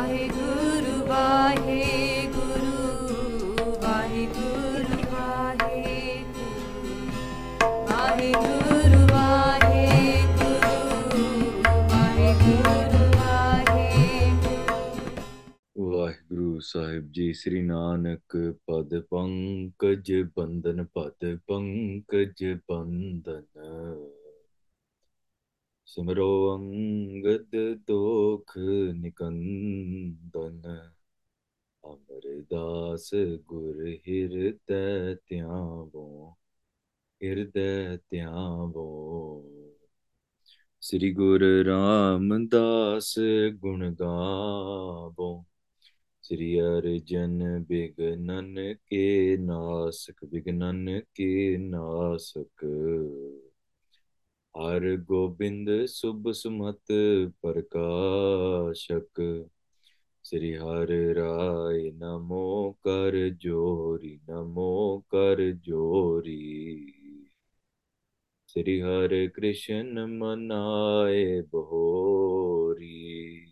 ਵਾਹਿਗੁਰੂ ਵਾਹਿਗੁਰੂ ਵਾਹਿਗੁਰੂ ਵਾਹਿਗੁਰੂ ਵਾਹਿਗੁਰੂ ਵਾਹਿਗੁਰੂ ਵਾਹਿਗੁਰੂ ਵਾਹਿਗੁਰੂ ਵਾਹਿਗੁਰੂ ਸਾਹਿਬ ਜੀ, ਸ੍ਰੀ ਨਾਨਕ ਪਦ ਪੰਕਜ ਬੰਦਨ ਪਦ ਪੰਕਜ ਬੰਦਨ सुमरो अंगद दोख निकंदन अमरदास गुर हृदय त्यावो हृदय त्यावो श्री गुरु रामदास गुण गावो श्री अर्जन विघ्नन के नासक विघ्नन के नासक हर गोबिंद शुभ सुमत प्रकाशक। श्री हर राय नमो कर जोरी, नमो कर जोरी। श्री हर कृष्ण मनाए बहोरी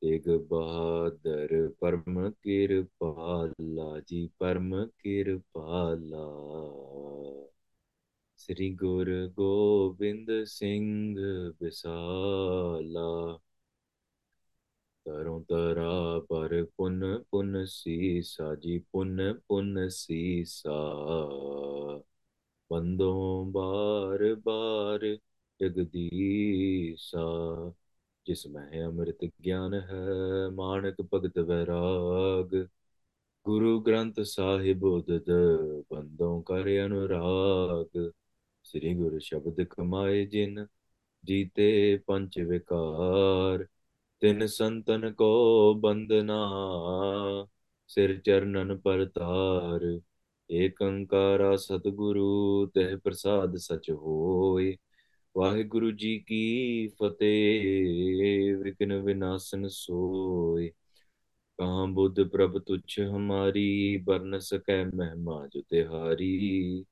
तेग बहादुर परम किरपाला जी, परम किरपाला श्री गुरु गोविंद सिंह विशाला तरों तरा पर पुन पुन सीसा, जी पुन पुन सीसा। बंदों बार बार जगदीसा जिसमें अमृत ज्ञान है मानक भगत वैराग। गुरु ग्रंथ साहिब उदद बंदों कर अनुराग। ਸ੍ਰੀ ਗੁਰੂ ਸ਼ਬਦ ਕਮਾਏ ਜਿਨ ਜੀਤੇ ਪੰਜ ਵਿਕਾਰ, ਤਿਨ ਸੰਤਨ ਕੋ ਬੰਦਨਾ ਸਿਰ ਚਰਨਨ ਪਰਤਾਰ, ਏਕ ਓੰਕਾਰਾ ਸਤਿਗੁਰੂ, ਤਹਿ ਪ੍ਰਸਾਦ ਸਚ ਹੋਏ। ਵਾਹਿਗੁਰੂ ਜੀ ਕੀ ਫਤਿਹ ਵਿਗਨ ਵਿਨਾਸ਼ਨ ਸੋਏ। ਕਹਾਂ ਬੁੱਧ ਪ੍ਰਭ ਤੁਛ ਹਮਾਰੀ ਬਰਨ ਸਕੈ ਮਹਿਮਾ ਜੋ ਤਿਹਾਰੀ।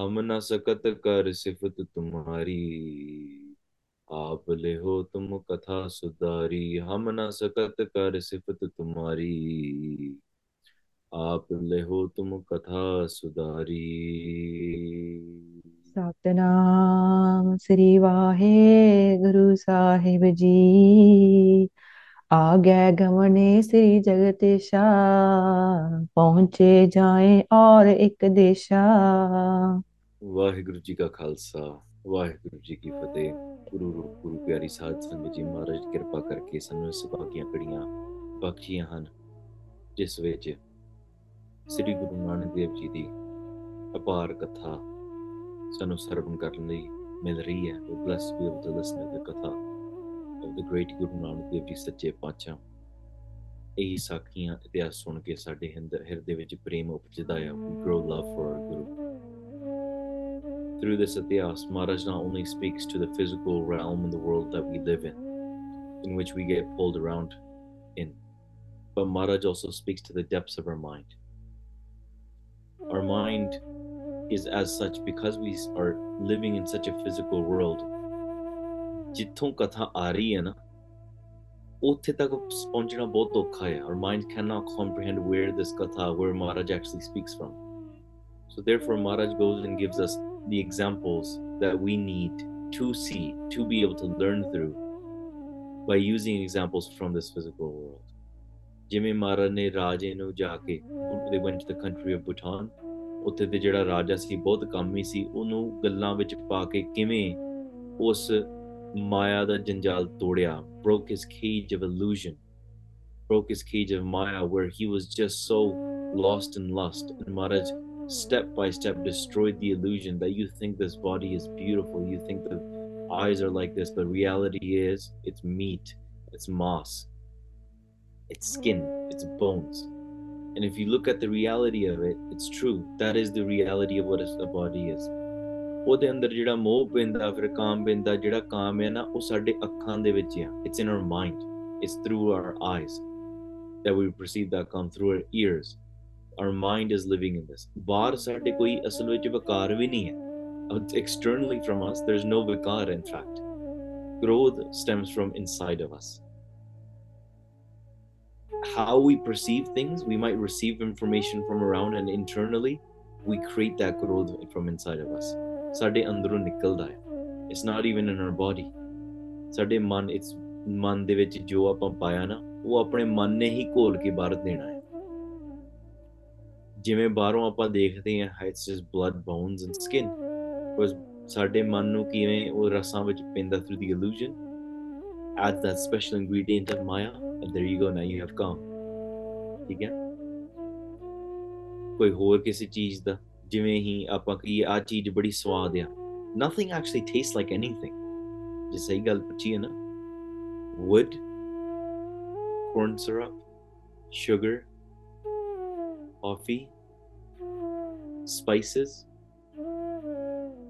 हम न सकत कर सिफत तुम्हारी। आप ले हो तुम कथा सुधारी हम न सकत कर सिफत तुम्हारी। आप ले हो तुम कथा सुधारी। सतनाम श्री वाहे गुरु साहिब जी। आ गए गमने श्री जगतेशा पहुँचे जाए और एक दिशा। ਵਾਹਿਗੁਰੂ ਜੀ ਕਾ ਖਾਲਸਾ, ਵਾਹਿਗੁਰੂ ਜੀ ਕੀ ਫਤਿਹ। ਗੁਰੂ ਰੂਪ, ਗੁਰੂ ਪਿਆਰੀ ਸਾਧ ਸੰਗਤ ਜੀ, ਮਹਾਰਾਜ ਕਿਰਪਾ ਕਰਕੇ ਸਾਨੂੰ ਸੁਭਾਗੀਆਂ ਕੜੀਆਂ ਬਖਸ਼ੀਆਂ ਹਨ, ਜਿਸ ਵਿੱਚ ਸ੍ਰੀ ਗੁਰੂ ਨਾਨਕ ਦੇਵ ਜੀ ਦੀ ਅਪਾਰ ਕਥਾ ਸਾਨੂੰ ਸਰਵਣ ਕਰਨ ਲਈ ਮਿਲ ਰਹੀ ਹੈ। we blessed to be able to listen to the ਕਥਾ of the great ਗੁਰੂ ਨਾਨਕ ਦੇਵ ਜੀ ਸੱਚੇ ਪਾਤਸ਼ਾਹ। ਇਹ ਸਾਖੀਆਂ ਇਤਿਹਾਸ ਸੁਣ ਕੇ ਸਾਡੇ ਹਿੰਦ- ਹਿਰਦੇ ਵਿੱਚ ਪ੍ਰੇਮ ਉਪਜਦਾ ਹੈ we grow love for our guru through this ityas maharaj not only speaks to the physical realm and the world that we live in in which we get pulled around in but maharaj also speaks to the depths of our mind our mind is as such because we are living in such a physical world ਜਿੱਥੋਂ ਕਥਾ ਆ ਰਹੀ ਹੈ ਨਾ ਉੱਥੇ ਤੱਕ ਪਹੁੰਚਣਾ ਬਹੁਤ ਔਖਾ ਹੈ our mind cannot comprehend where this katha where maharaj actually speaks from so therefore maharaj goes and gives us the examples that we need to see to be able to learn through by using examples from this physical world ਜਿਵੇਂ ਮਹਾਰਾਜ ਨੇ ਰਾਜੇ ਨੂੰ ਜਾ ਕੇ they went to the country of Bhutan ਉੱਥੇ ਦੇ ਜਿਹੜਾ ਰਾਜਾ ਸੀ ਬਹੁਤ ਕਾਮੀ ਸੀ ਉਹਨੂੰ ਗੱਲਾਂ ਵਿੱਚ ਪਾ ਕੇ ਕਿਵੇਂ ਉਸ ਮਾਇਆ ਦਾ ਜੰਜਾਲ ਤੋੜਿਆ broke his cage of illusion broke his cage of maya where he was just so lost in lust and Maharaj step by step destroyed the illusion that you think this body is beautiful you think the eyes are like this but reality is it's meat it's moss it's skin it's bones and if you look at the reality of it it's true that is the reality of what is- a body is ਉਹਦੇ ਅੰਦਰ ਜਿਹੜਾ ਮੋਹ ਪੈਂਦਾ ਫਿਰ ਕਾਮ ਪੈਂਦਾ ਜਿਹੜਾ ਕਾਮ ਹੈ ਨਾ ਉਹ ਸਾਡੇ ਅੱਖਾਂ ਦੇ ਵਿੱਚ ਆ it's in our mind it's through hour eyes that we perceive that come through our ears our mind is living in this ਬਾਹਰ ਸਾਡੇ ਕੋਈ ਅਸਲ ਵਿੱਚ ਵਿਕਾਰ ਵੀ ਨਹੀਂ ਹੈ externally from us there's no vikar in fact growth stems from inside of us how we perceive things, we might receive information from around, and internally, we create that growth from inside of us. ਸਾਡੇ ਅੰਦਰੋਂ ਨਿਕਲਦਾ ਹੈ it's not even in our body ਸਾਡੇ ਮਨ it's ਮਨ ਦੇ ਵਿੱਚ ਜੋ ਆਪਾਂ ਪਾਇਆ ਨਾ ਉਹ ਆਪਣੇ ਮਨ ਨੇ ਹੀ ਘੋਲ ਕੇ ਬਾਹਰ ਦੇਣਾ ਹੈ ਜਿਵੇਂ ਬਾਹਰੋਂ ਆਪਾਂ ਦੇਖਦੇ ਹਾਂ it's just blood bones and skin ਬਸ ਸਾਡੇ ਮਨ ਨੂੰ ਕਿਵੇਂ ਉਹ ਰਸਾਂ ਵਿੱਚ ਪੈਂਦਾ through the illusion adds that special ingredient of maya and there you go now you have calm ਠੀਕ ਹੈ ਕੋਈ ਹੋਰ ਕਿਸੇ ਚੀਜ਼ ਦਾ ਜਿਵੇਂ ਹੀ ਆਪਾਂ ਕਹੀਏ ਆ ਚੀਜ਼ ਬੜੀ ਸਵਾਦ ਆ nothing actually tastes like anything ਜੇ ਸਹੀ ਗੱਲ ਪੁੱਛੀਏ ਨਾ wood corn syrup sugar coffee spices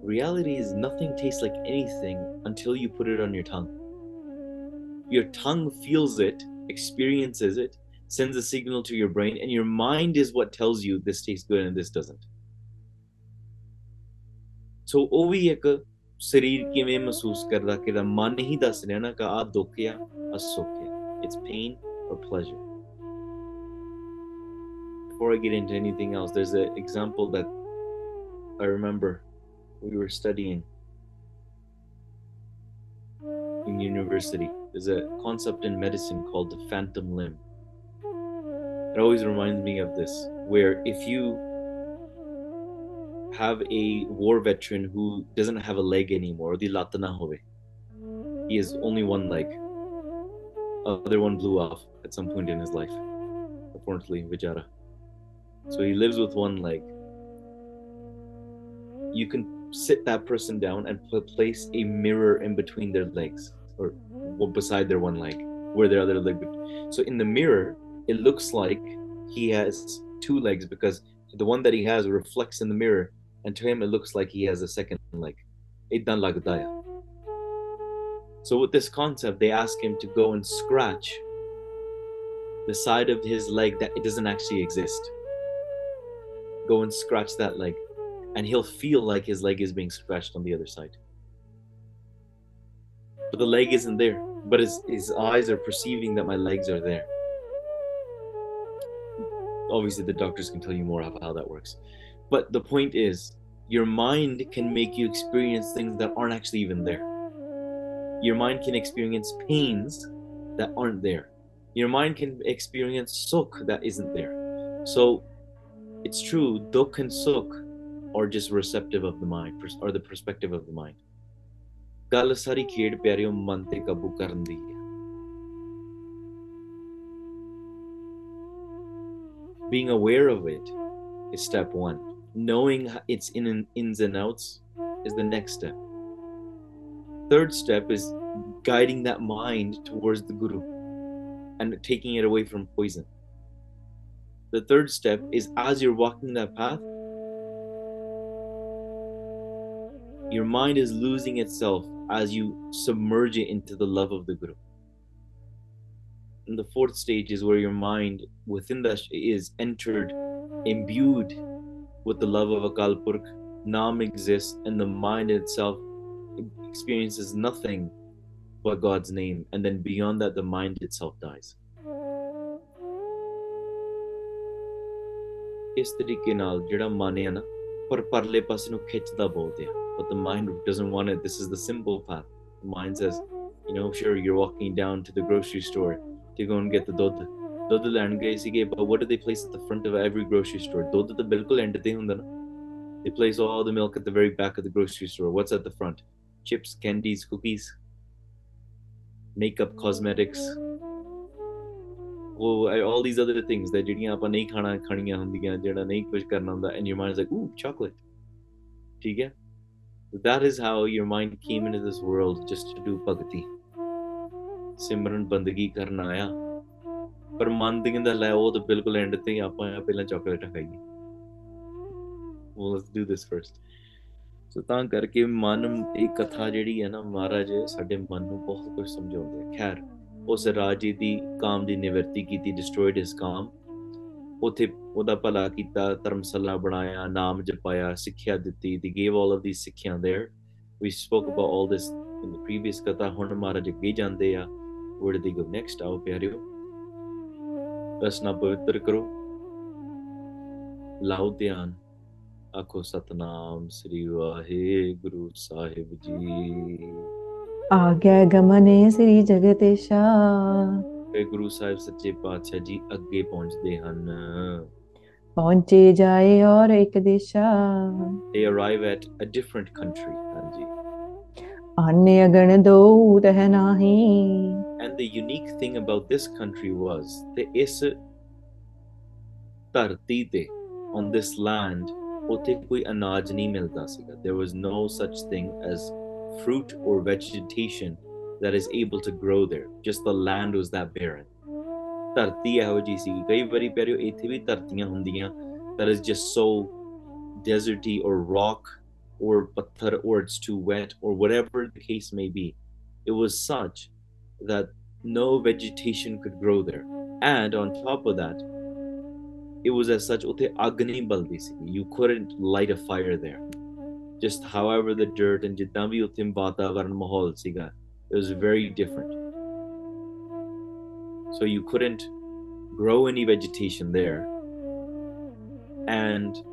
reality is nothing tastes like anything until you put it on your tongue your tongue feels it experiences it sends a signal to your brain and your mind is what tells you this tastes good and this doesn't ਸੋ ਉਹ ਵੀ ਇੱਕ ਸਰੀਰ ਕਿਵੇਂ ਮਹਿਸੂਸ ਕਰਦਾ ਕਿ ਦਾ ਮਨ ਹੀ ਦੱਸ ਰਿਹਾ ਨਾ ਕਿ ਆ ਦੁੱਖ ਆ ਆ ਸੁੱਖ ਆ it's pain or pleasure before i get into anything else there's an example that i remember we were studying in university there's a concept in medicine called the phantom limb it always reminds me of this where if you have a war veteran who doesn't have a leg anymore, the latana hove. He has only one leg. Other one blew off at some point in his life. Unfortunately, Vijara. So he lives with one leg. You can sit that person down and pl- place a mirror in between their legs or beside their one leg where their other leg. So in the mirror, it looks like he has two legs because the one that he has reflects in the mirror and to him it looks like he has a second leg. So with this concept, they ask him to go and scratch the side of his leg that it doesn't actually exist. Go and scratch that leg, and he'll feel like his leg is being scratched on the other side. But the leg isn't there. But his, his eyes are perceiving that my legs are there. Obviously, the doctors can tell you more about how that works. But the point is, your mind can make you experience things that aren't actually even there. Your mind can experience pains that aren't there. Your mind can experience sukh that isn't there. So it's true, dukh and sukh are just receptive of the mind pers- or the perspective of the mind. ਗੱਲ ਸਾਰੀ ਖੇਡ ਪਿਆਰਿਓ ਮਨ ਤੇ ਕਾਬੂ ਕਰਨ ਦੀ ਹੈ being aware of it is step one knowing h- its in and ins and outs is the next step third step is guiding that mind towards the guru and taking it away from poison the third step is as you're walking that path your mind is losing itself as you submerge it into the love of the guru. And the fourth stage is where your mind within that is entered imbued with the love of akal nam exists and the mind itself experiences nothing but god's name. And then beyond that the mind itself dies ਇਸ ਤਰੀਕੇ ਨਾਲ ਜਿਹੜਾ ਮਨ ਹੈ ਨਾ ਪਰ ਪਰਲੇ ਪਾਸੇ ਨੂੰ ਖਿੱਚਦਾ ਬਹੁਤ ਆ but the mind doesn't want it this is the simple path the mind says you know sure you're walking down to the grocery store to go and get the ਦੁੱਧ ਦੁੱਧ ਲੈਣ ਗਏ ਸੀਗੇ but what do they place at the front of every grocery store ਦੁੱਧ ਤਾਂ ਬਿਲਕੁਲ and ਤੇ ਹੁੰਦਾ ਨਾ they place all the milk at the very back of the grocery store what's at the front chips candies cookies makeup cosmetics ਉਹ all these other things that ਜਿਹੜੀਆਂ ਆਪਾਂ ਨਹੀਂ ਖਾਣਾ ਖਾਣੀਆਂ ਹੁੰਦੀਆਂ ਜਿਹੜਾ ਨਹੀਂ ਕੁਝ ਕਰਨਾ ਹੁੰਦਾ and your mind is like ooh chocolate ਠੀਕ ਹੈ that is how your mind came into this world just to do bhakti ਸਿਮਰਨ ਬੰਦਗੀ ਕਰਨ ਆਇਆ ਪਰ ਮਨ ਦੀ ਕਹਿੰਦਾ ਲੈ ਉਹ ਤਾਂ ਬਿਲਕੁਲ ਐਂਡ ਤੇ ਆਪਾਂ ਆ ਪਹਿਲਾਂ ਚਾਕਲੇਟ ਖਾਈਏ ਉਹ let's do this first so ਤਾਂ ਕਰਕੇ ਮਨ ਇਹ ਕਥਾ ਜਿਹੜੀ ਹੈ ਨਾ ਮਹਾਰਾਜ ਸਾਡੇ ਮਨ ਨੂੰ ਬਹੁਤ ਕੁਝ ਸਮਝਾਉਂਦੇ ਆ ਖੈਰ ਉਸ ਰਾਜੇ ਦੀ ਕਾਮ ਦੀ ਨਿਵਰਤੀ ਕੀਤੀ ਡਿਸਟਰੋਇਡ ਹਿਸ ਕਾਮ ਉਥੇ ਉਹਦਾ ਭਲਾ ਕੀਤਾ ਧਰਮਸਲਾ ਬਣਾਇਆ ਨਾਮ ਜਪਾਇਆ ਸਿੱਖਿਆ ਦਿੱਤੀ they gave all of these ਸਿੱਖਿਆ there we spoke about all this in the previous ਕਥਾ ਹੁਣ ਮਹਾਰਾਜ ਅੱਗੇ ਜਾਂਦੇ ਆ where did they go next ਆਓ ਪਿਆਰਿਓ ਰਸਨਾ ਪਵਿੱਤਰ ਕਰੋ ਲਾਓ ਧਿਆਨ ਆਖੋ ਸਤਨਾਮ ਸ੍ਰੀ ਵਾਹਿਗੁਰੂ ਸਾਹਿਬ ਜੀ ਆਗਿਆ ਗਮਨੇ ਸ੍ਰੀ ਜਗਤੇਸ਼ਾ ਤੇ ਗੁਰੂ ਸਾਹਿਬ ਸੱਚੇ ਪਾਤਸ਼ਾਹ ਜੀ ਅੱਗੇ ਪਹੁੰਚਦੇ ਹਨ ਪਹੁੰਚੇ ਜਾਏ ਔਰ ਇੱਕ ਦਿਸ਼ਾ they arrive at a different country ਹਾਂਜੀ ਆਨੇ ਅਗਣ ਦੋ ਰਹਿ ਨਾਹੀ and the unique thing about this country was ਤੇ ਇਸ ਧਰਤੀ ਤੇ on this land ਉੱਥੇ ਕੋਈ ਅਨਾਜ ਨਹੀਂ ਮਿਲਦਾ ਸੀਗਾ there was no such thing as fruit or vegetation that is able to grow there just the land was that barren ਧਰਤੀ ਇਹੋ ਜੀ ਸੀ ਕਈ ਵਾਰੀ ਪਿਆਰਿਓ ਇੱਥੇ ਵੀ ਧਰਤੀਆਂ ਹੁੰਦੀਆਂ that is just so deserty or rock or ਪੱਥਰ or it's too wet or whatever the case may be it was such that no vegetation could grow there and on top of that it was as such ਉੱਥੇ ਅੱਗ ਨਹੀਂ ਬਲਦੀ ਸੀ you couldn't light a fire there just however the dirt and ਜਿੱਦਾਂ ਵੀ ਉੱਥੇ ਵਾਤਾਵਰਨ ਮਾਹੌਲ ਸੀਗਾ it was very different so you couldn't grow any vegetation there and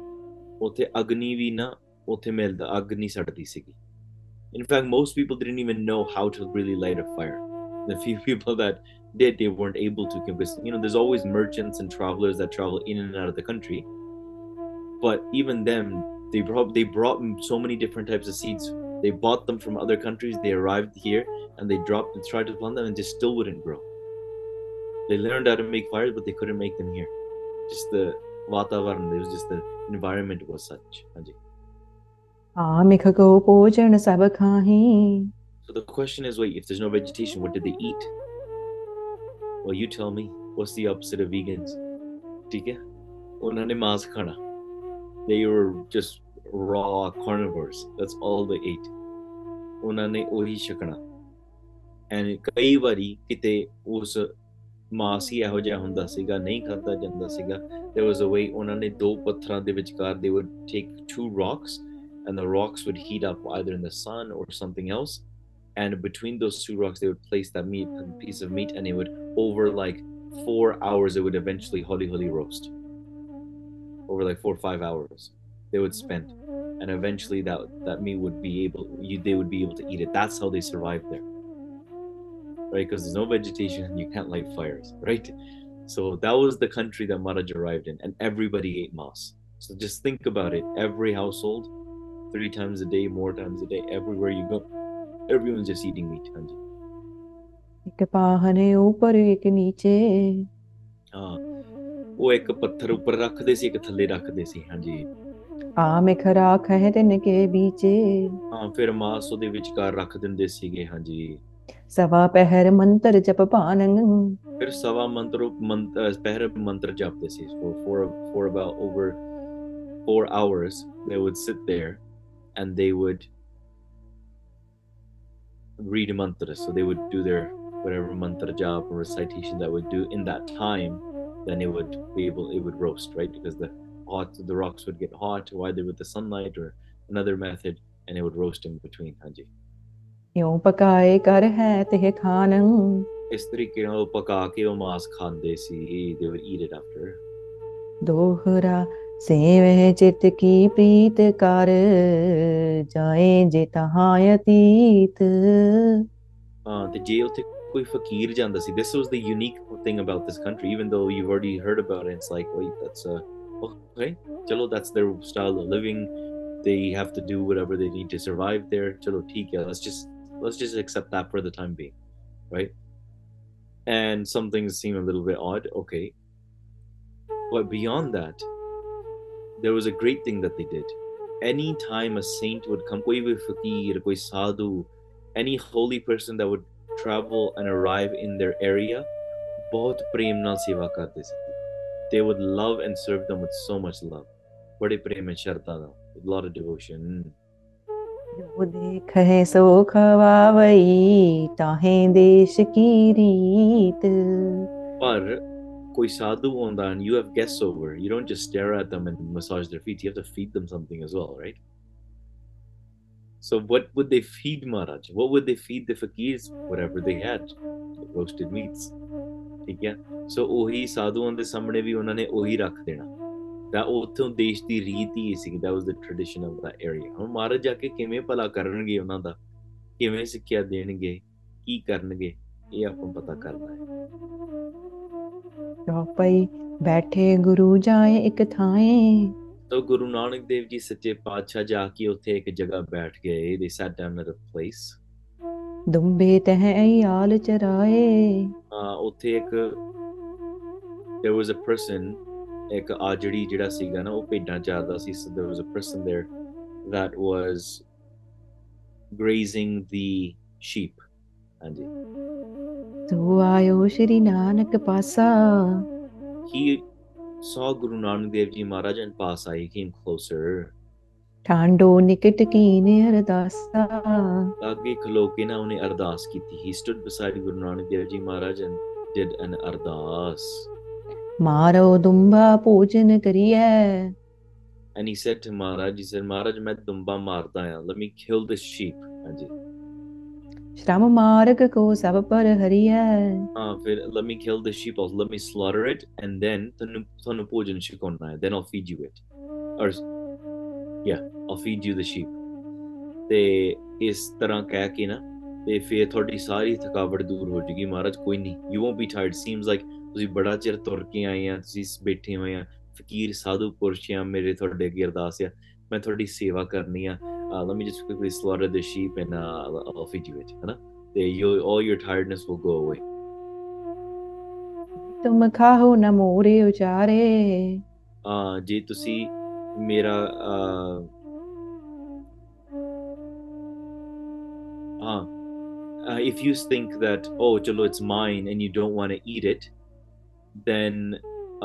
ਉੱਥੇ ਅਗਨੀ ਵੀ ਨਾ ਉੱਥੇ ਮਿਲਦਾ ਅੱਗ ਨਹੀਂ ਸੜਦੀ ਸੀਗੀ in fact most people didn't even know how to really light a fire the few people that did they weren't able to because you know there's always merchants and travelers that travel in and out of the country but even them they brought they brought so many different types of seeds. They bought them from other countries. They arrived here and they dropped and tried to plant them, and they still wouldn't grow. They learned how to make fires, but they couldn't make them here. Just the vatavaran, It was just the environment was such. Ah, so the question is, wait, if there's no vegetation, what did they eat? Well, you tell me. What's the opposite of vegans? ठीक उन्होंने मांस खाना they were just raw carnivores. That's all they ate. ਉਹਨਾਂ ਨੇ ਉਹੀ ਛਕਣਾ and ਕਈ ਵਾਰੀ ਕਿਤੇ ਉਸ ਮਾਸ ਹੀ ਇਹੋ ਜਿਹਾ ਹੁੰਦਾ ਸੀਗਾ ਨਹੀਂ there was a way ਉਹਨਾਂ ਨੇ ਦੋ ਪੱਥਰਾਂ ਦੇ they would take two rocks and the rocks would heat up either in the sun or something else and between those two rocks they would place that meat piece of meat and it would over like 4 hours it would eventually holy holy roast over like four or five hours they would spend and eventually that that meat would be able you, they would be able to eat it that's how they survived there right because there's no vegetation and you can't light fires right so that was the country that Maharaj arrived in and everybody ate moss so just think about it every household three times a day more times a day everywhere you go everyone's just eating meat ਹਾਂਜੀ ਇੱਕ ਪਾਹਨੇ ਉੱਪਰ ਇੱਕ ਨੀਚੇ ਹਾਂ ਉਹ ਇੱਕ ਪੱਥਰ ਉੱਪਰ ਰੱਖਦੇ ਸੀ ਇੱਕ ਥੱਲੇ ਰੱਖਦੇ ਸੀ ਹਾਂਜੀ ਆ ਮਿਖ ਰਾਖ ਹੈ ਤਿੰਨ ਕੇ ਬੀਚੇ ਹਾਂ ਫਿਰ ਮਾਸ ਉਹਦੇ ਵਿਚਕਾਰ ਰੱਖ ਦਿੰਦੇ ਸੀਗੇ ਹਾਂਜੀ ਸਵਾ ਪਹਿਰ ਮੰਤਰ ਜਪ ਭਾਨੰ ਫਿਰ ਸਵਾ ਮੰਤਰ ਮੰਤਰ ਪਹਿਰ ਮੰਤਰ ਜਪਦੇ ਸੀ for for for about over 4 hours they would sit there and they would read a mantra so they would do their whatever mantra jap or recitation that would do in that time then it would be able it would roast right because the hot the rocks would get hot either with the sunlight or another method and it would roast in between ਹਾਂਜੀ ਇਉ ਪਕਾਏ ਕਰ ਹੈ ਤੇ ਖਾਨੰ ਇਸ ਤਰੀਕੇ ਨਾਲ ਉਹ ਪਕਾ ਕੇ ਉਹ ਮਾਸ ਖਾਂਦੇ ਸੀ they would eat it after ਦੋਹਰਾ ਸੇਵਹਿ ਚਿਤ ਕੀ ਪ੍ਰੀਤ ਕਰ ਜਾਏ ਜੇ ਤਹਾਂ ਅਤੀਤ ਹਾਂ ਤੇ ਜੇ ਉੱਥੇ ਕੋਈ ਫਕੀਰ ਜਾਂਦਾ ਸੀ this was the unique thing about this country even though you've already heard about it it's like wait that's uh okay chalo that's their style of living they have to do whatever they need to survive there chalo theek hai let's just let's just accept that for the time being right and some things seem a little bit odd okay but beyond that there was a great thing that they did anytime a saint would come koi bhi fakir koi sadhu any holy person that would travel and arrive in their area, बहुत प्रेम नाल सेवा they would love and serve them with so much love. बड़े प्रेम में श्रद्धा नाल with lot of devotion. जो and you have guests over. You don't just stare at them and massage their feet. You have to feed them something as well right? So what would they feed Maharaj? What would they feed the fakirs? Whatever they had, roasted meats. ਠੀਕ ਹੈ ਸੋ ਉਹੀ ਸਾਧੂਆਂ ਦੇ ਸਾਹਮਣੇ ਵੀ ਉਹਨਾਂ ਨੇ ਉਹੀ ਰੱਖ ਦੇਣਾ ਤਾਂ ਉਥੋਂ ਦੇਸ਼ ਦੀ ਰੀਤ ਹੀ ਸੀ that was the tradition of the area ਹੁਣ ਮਹਾਰਾਜ ਜਾ ਕੇ ਕਿਵੇਂ ਭਲਾ ਕਰਨਗੇ ਉਹਨਾਂ ਦਾ ਕਿਵੇਂ ਸਿੱਖਿਆ ਦੇਣਗੇ ਕੀ ਕਰਨਗੇ ਇਹ ਆਪਾਂ ਪਤਾ ਕਰਨਾ ਹੈ ਚੌਪਈ ਬੈਠੇ ਗੁਰੂ ਜਾਏ ਇੱਕ ਥਾਂਏ ਤਾਂ ਗੁਰੂ ਨਾਨਕ ਦੇਵ ਜੀ ਸੱਚੇ ਪਾਤਸ਼ਾਹ ਜਾ ਕੇ ਉੱਥੇ ਇੱਕ ਜਗ੍ਹਾ ਬੈਠ ਗਏ they sat down at a place ਦੁੰਬੇ ਤਹਿ ਆਲ ਚਰਾਏ uh, ਉੱਥੇ ਇੱਕ there was a person ਇੱਕ ਆਜੜੀ ਜਿਹੜਾ ਸੀਗਾ ਨਾ ਉਹ ਭੇਡਾਂ ਚਾਰਦਾ ਸੀ so there was a person there that was grazing the sheep ਹਾਂਜੀ ਤੂੰ ਆਇਓ ਸ਼੍ਰੀ ਨਾਨਕ ਪਾਸਾ he saw Guru Nanak Dev Ji Maharaj and Pasai he came closer. ਠਾਂਡੋ ਨਿਕਟ ਕੀਨੇ ਅਰਦਾਸਾ ਲਾਗੇ ਖਲੋ ਕੇ ਨਾ ਉਹਨੇ ਅਰਦਾਸ ਕੀਤੀ he stood beside Guru Nanak Dev ji Maharaj and did an ਅਰਦਾਸ ਮਾਰੋ ਦੁੰਬਾ ਭੋਜਨ ਕਰੀਐ and he said to Maharaj ji said Maharaj ਮੈਂ ਦੁੰਬਾ ਮਾਰਦਾ ਆ ਲੈਟ ਮੀ ਕਿਲ ਦਿਸ ਸ਼ੀਪ ਹਾਂਜੀ ਸ਼ਰਮ ਮਾਰਗ ਕੋ ਸਭ ਪਰ ਹਰੀਐ ਹਾਂ ਫਿਰ let me kill the sheep also let me slaughter it, and then ਤੁਹਾਨੂੰ ਤੁਹਾਨੂੰ ਭੋਜਨ ਛਕਾਉਣਾ ਹੈ then I'll feed you it. Or, yeah, I'll feed you the sheep. ਤੇ ਇਸ ਤਰ੍ਹਾਂ ਕਹਿ ਕੇ ਨਾ ਤੇ ਫਿਰ ਤੁਹਾਡੀ ਸਾਰੀ ਥਕਾਵਟ ਦੂਰ ਹੋ ਜਾਏਗੀ ਮਹਾਰਾਜ ਕੋਈ ਨਹੀਂ you won't be tired. Seems like ਤੁਸੀਂ ਬੜਾ ਚਿਰ ਤੁਰ ਕੇ ਆਏ ਆ ਤੁਸੀਂ ਬੈਠੇ ਹੋਏ ਆ ਫਕੀਰ ਸਾਧੂ ਪੁਰਸ਼ ਆ ਮੇਰੇ ਤੁਹਾਡੇ ਅੱਗੇ ਅਰਦਾਸ ਆ ਮੈਂ ਤੁਹਾਡੀ ਸੇਵਾ ਕਰਨੀ ਆ uh, let me just quickly slaughter the sheep and uh, I'll- I'll feed you it ਹੈ ਨਾ ਤੇ you all your tiredness will go away ਤੁਮ ਖਾਹੋ ਨ ਮੋਰੇ ਉਚਾਰੇ uh, ਜੇ ਤੁਸੀਂ ਮੇਰਾ uh, uh, uh, if you think that oh chalo it's mine and you don't want to eat it then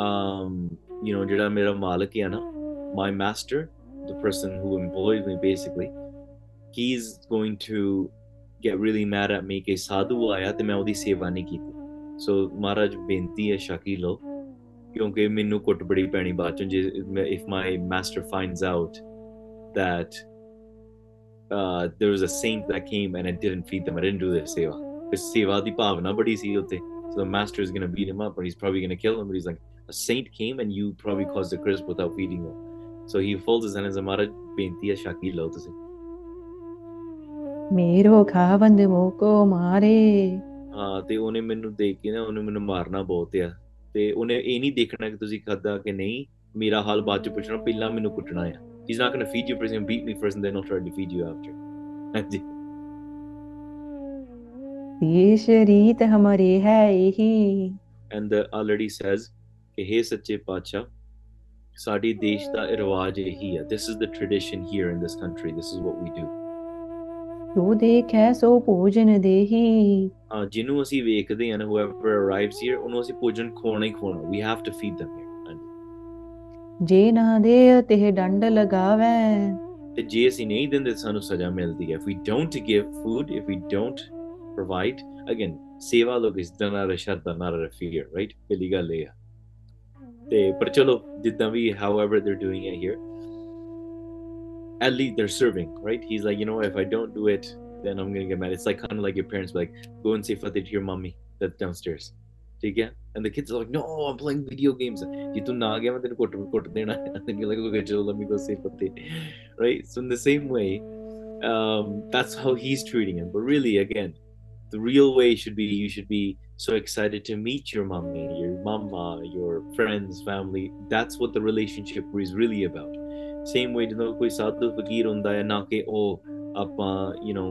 um, you know ਜਿਹੜਾ ਮੇਰਾ ਮਾਲਕ ਹੈ ਨਾ my master the person who employs me basically he's going to get really mad at me ਕਿ ਸਾਧੂ ਆਇਆ ਤੇ ਮੈਂ ਉਹਦੀ ਸੇਵਾ ਨਹੀਂ ਕੀਤੀ ਸੋ ਮਹਾਰਾਜ ਬੇਨਤੀ ਹੈ ਸ਼ਕੀ ਲੋ ਕਿਉਂਕਿ ਮੈਨੂੰ ਕੁੱਟ ਬੜੀ ਪੈਣੀ ਬਾਅਦ ਚੋਂ ਜੇ if my master finds out that uh, there was a saint that came and I didn't feed them I didn't do the seva ਤੇ ਸੇਵਾ ਦੀ ਭਾਵਨਾ ਬੜੀ ਸੀ ਉੱਤੇ so the master is going to beat him up and he's probably going to kill him but he's like a saint came and you probably caused a crisp without feeding them So he folds his hands and Maharaj ਬੇਨਤੀ ਹੈ ਸ਼ਾਕੀ ਲਓ ਤੁਸੀਂ ਮੇਰੋ ਖਾਵੰਦ ਮੋਕੋ ਮਾਰੇ ਹਾਂ ਤੇ ਉਹਨੇ ਮੈਨੂੰ ਦੇਖ ਕੇ ਨਾ ਉਹਨੇ ਮੈਨੂੰ ਮਾਰਨਾ ਬਹੁਤ ਆ ਤੇ ਉਹਨੇ ਇਹ ਨਹੀਂ ਦੇਖਣਾ ਕਿ ਤੁਸੀਂ ਖਾਦਾ ਕਿ ਨਹੀਂ ਮੇਰਾ ਹਾਲ ਬਾਅਦ ਚ ਪੁੱਛਣਾ ਪਹਿਲਾਂ ਮੈਨੂੰ ਕੁੱਟਣਾ ਆ he's not going to feed you first to beat me first and then he'll try to feed you after ਹਾਂਜੀ ਦੇਸ਼ ਰੀਤ ਹਮਾਰੇ ਹੈ ਇਹੀ and the already says ਕਿ हे ਸੱਚੇ ਪਾਤਸ਼ਾਹ ਸਾਡੀ ਦੇਸ਼ ਦਾ ਰਿਵਾਜ ਇਹੀ ਹੈ। This is the tradition here in this country this is what we do ਜੋ ਦੇਖੈ ਸੋ ਭੋਜਨ ਦੇਹੀ। ਹਾਂ ਜਿਹਨੂੰ ਅਸੀਂ ਵੇਖਦੇ ਹਾਂ ਹੂਐਵਰ ਅਰਾਈਵਸ ਹੇਅਰ ਉਹਨੂੰ ਅਸੀਂ ਭੋਜਨ ਖਵਾਉਣਾ ਹੀ ਖਵਾਉਣਾ। We have to feed them ਜੇ ਨਾ ਦੇ ਤੇ ਡੰਡ ਲਗਾਵੇ। ਤੇ ਜੇ ਅਸੀਂ ਨਹੀਂ ਦਿੰਦੇ ਸਾਨੂੰ ਸਜ਼ਾ ਮਿਲਦੀ ਹੈ। If we don't give food if we don't provide again ਸੇਵਾ ਲੋਕ ਇਸ ਦਾ ਨਾ ਰਸ਼ਦ ਦਾ ਨਾ ਰਫੀਅਰ ਰਾਈਟ ਪਹਿਲੀ ਗੱਲ ਇਹ ਹੈ ਤੇ ਪਰ ਚਲੋ ਜਿੱਦਾਂ ਵੀ however they're doing it here at least they're serving right he's like you know if I don't do it then I'm gonna get mad it's like kind of like your parents be like go and say fateh to your mommy that's downstairs ਠੀਕ ਹੈ and the kids are like no I'm playing video games ਜੇ ਤੂੰ ਨਾ ਗਿਆ ਮੈਂ ਤੈਨੂੰ ਕੁੱਟ ਕੁੱਟ ਦੇਣਾ and then you're like okay ਚਲੋ let me go say fateh right so in the same way um, that's how he's treating him but really again the real way should be you should be so excited to meet your mommy your mama your friends family that's what the relationship is really about same way ਜਦੋਂ ਕੋਈ ਸਾਧੂ ਫਕੀਰ ਹੁੰਦਾ ਹੈ ਨਾ ਕਿ ਉਹ ਆਪਾਂ you know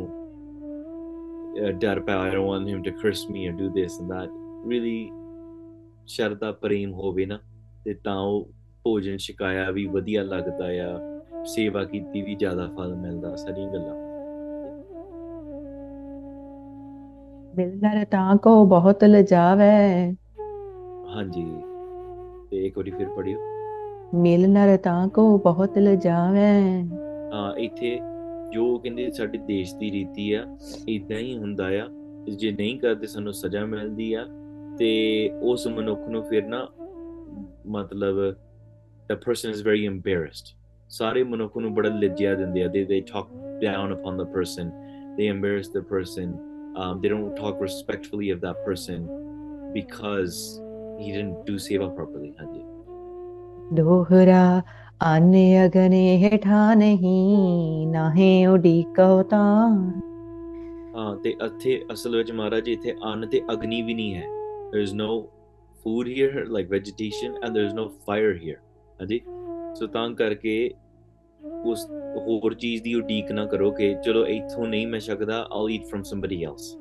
uh, ਡਰ ਪਿਆ I don't want him to curse me or do this and that really ਸ਼ਰਦਾ ਪ੍ਰੇਮ ਹੋਵੇ ਨਾ ਤੇ ਤਾਂ ਉਹ ਭੋਜਨ ਛਕਾਇਆ ਵੀ ਵਧੀਆ ਲੱਗਦਾ ਆ ਸੇਵਾ ਕੀਤੀ ਵੀ ਜ਼ਿਆਦਾ ਫਲ ਮਿਲਦਾ ਸਾਰੀਆਂ ਗੱਲਾਂ ਬਿਲਦਰ ਤਾਂ ਕੋ ਬਹੁਤ ਲਜਾਵੈ। ਹਾਂਜੀ ਤੇ ਇੱਕ ਵਾਰੀ ਫਿਰ ਪੜਿਓ ਮਿਲ ਨਰ ਤਾਂ ਕੋ ਬਹੁਤ ਲਜਾਵੈ। ਹਾਂ ਇੱਥੇ ਜੋ ਕਹਿੰਦੇ ਸਾਡੇ ਦੇਸ਼ ਦੀ ਰੀਤੀ ਆ ਇਦਾਂ ਹੀ ਹੁੰਦਾ ਆ। ਜੇ ਨਹੀਂ ਕਰਦੇ ਸਾਨੂੰ ਸਜ਼ਾ ਮਿਲਦੀ ਆ। ਤੇ ਉਸ ਮਨੁੱਖ ਨੂੰ ਫਿਰ ਨਾ ਮਤਲਬ the person is very embarrassed ਸਾਰੇ ਮਨੁੱਖ ਨੂੰ ਬੜਾ ਲੱਜਿਆ ਦਿੰਦੇ ਆ they they talk down upon the person they embarrass the person um, they don't talk respectfully of that person because he didn't do seva properly ਹਾਂਜੀ दोहरा अन्य अगने हेठा नहीं नाहे उडीको तान ਹਾਂ ਤੇ ਇੱਥੇ ਅਸਲ ਵਿੱਚ ਮਹਾਰਾਜ ਇੱਥੇ ਅੰਨ ਤੇ ਅਗਨੀ ਵੀ ਨਹੀਂ ਹੈ there is no food here like vegetation and there is no fire here ਹਾਂਜੀ ਸੋ ਤਾਂ ਕਰਕੇ ਉਸ ਹੋਰ ਚੀਜ਼ ਦੀ ਉਡੀਕ ਨਾ ਕਰੋ ਕਿ ਚਲੋ ਇੱਥੋਂ ਨਹੀਂ ਮੈਂ ਸਕਦਾ all eat from somebody else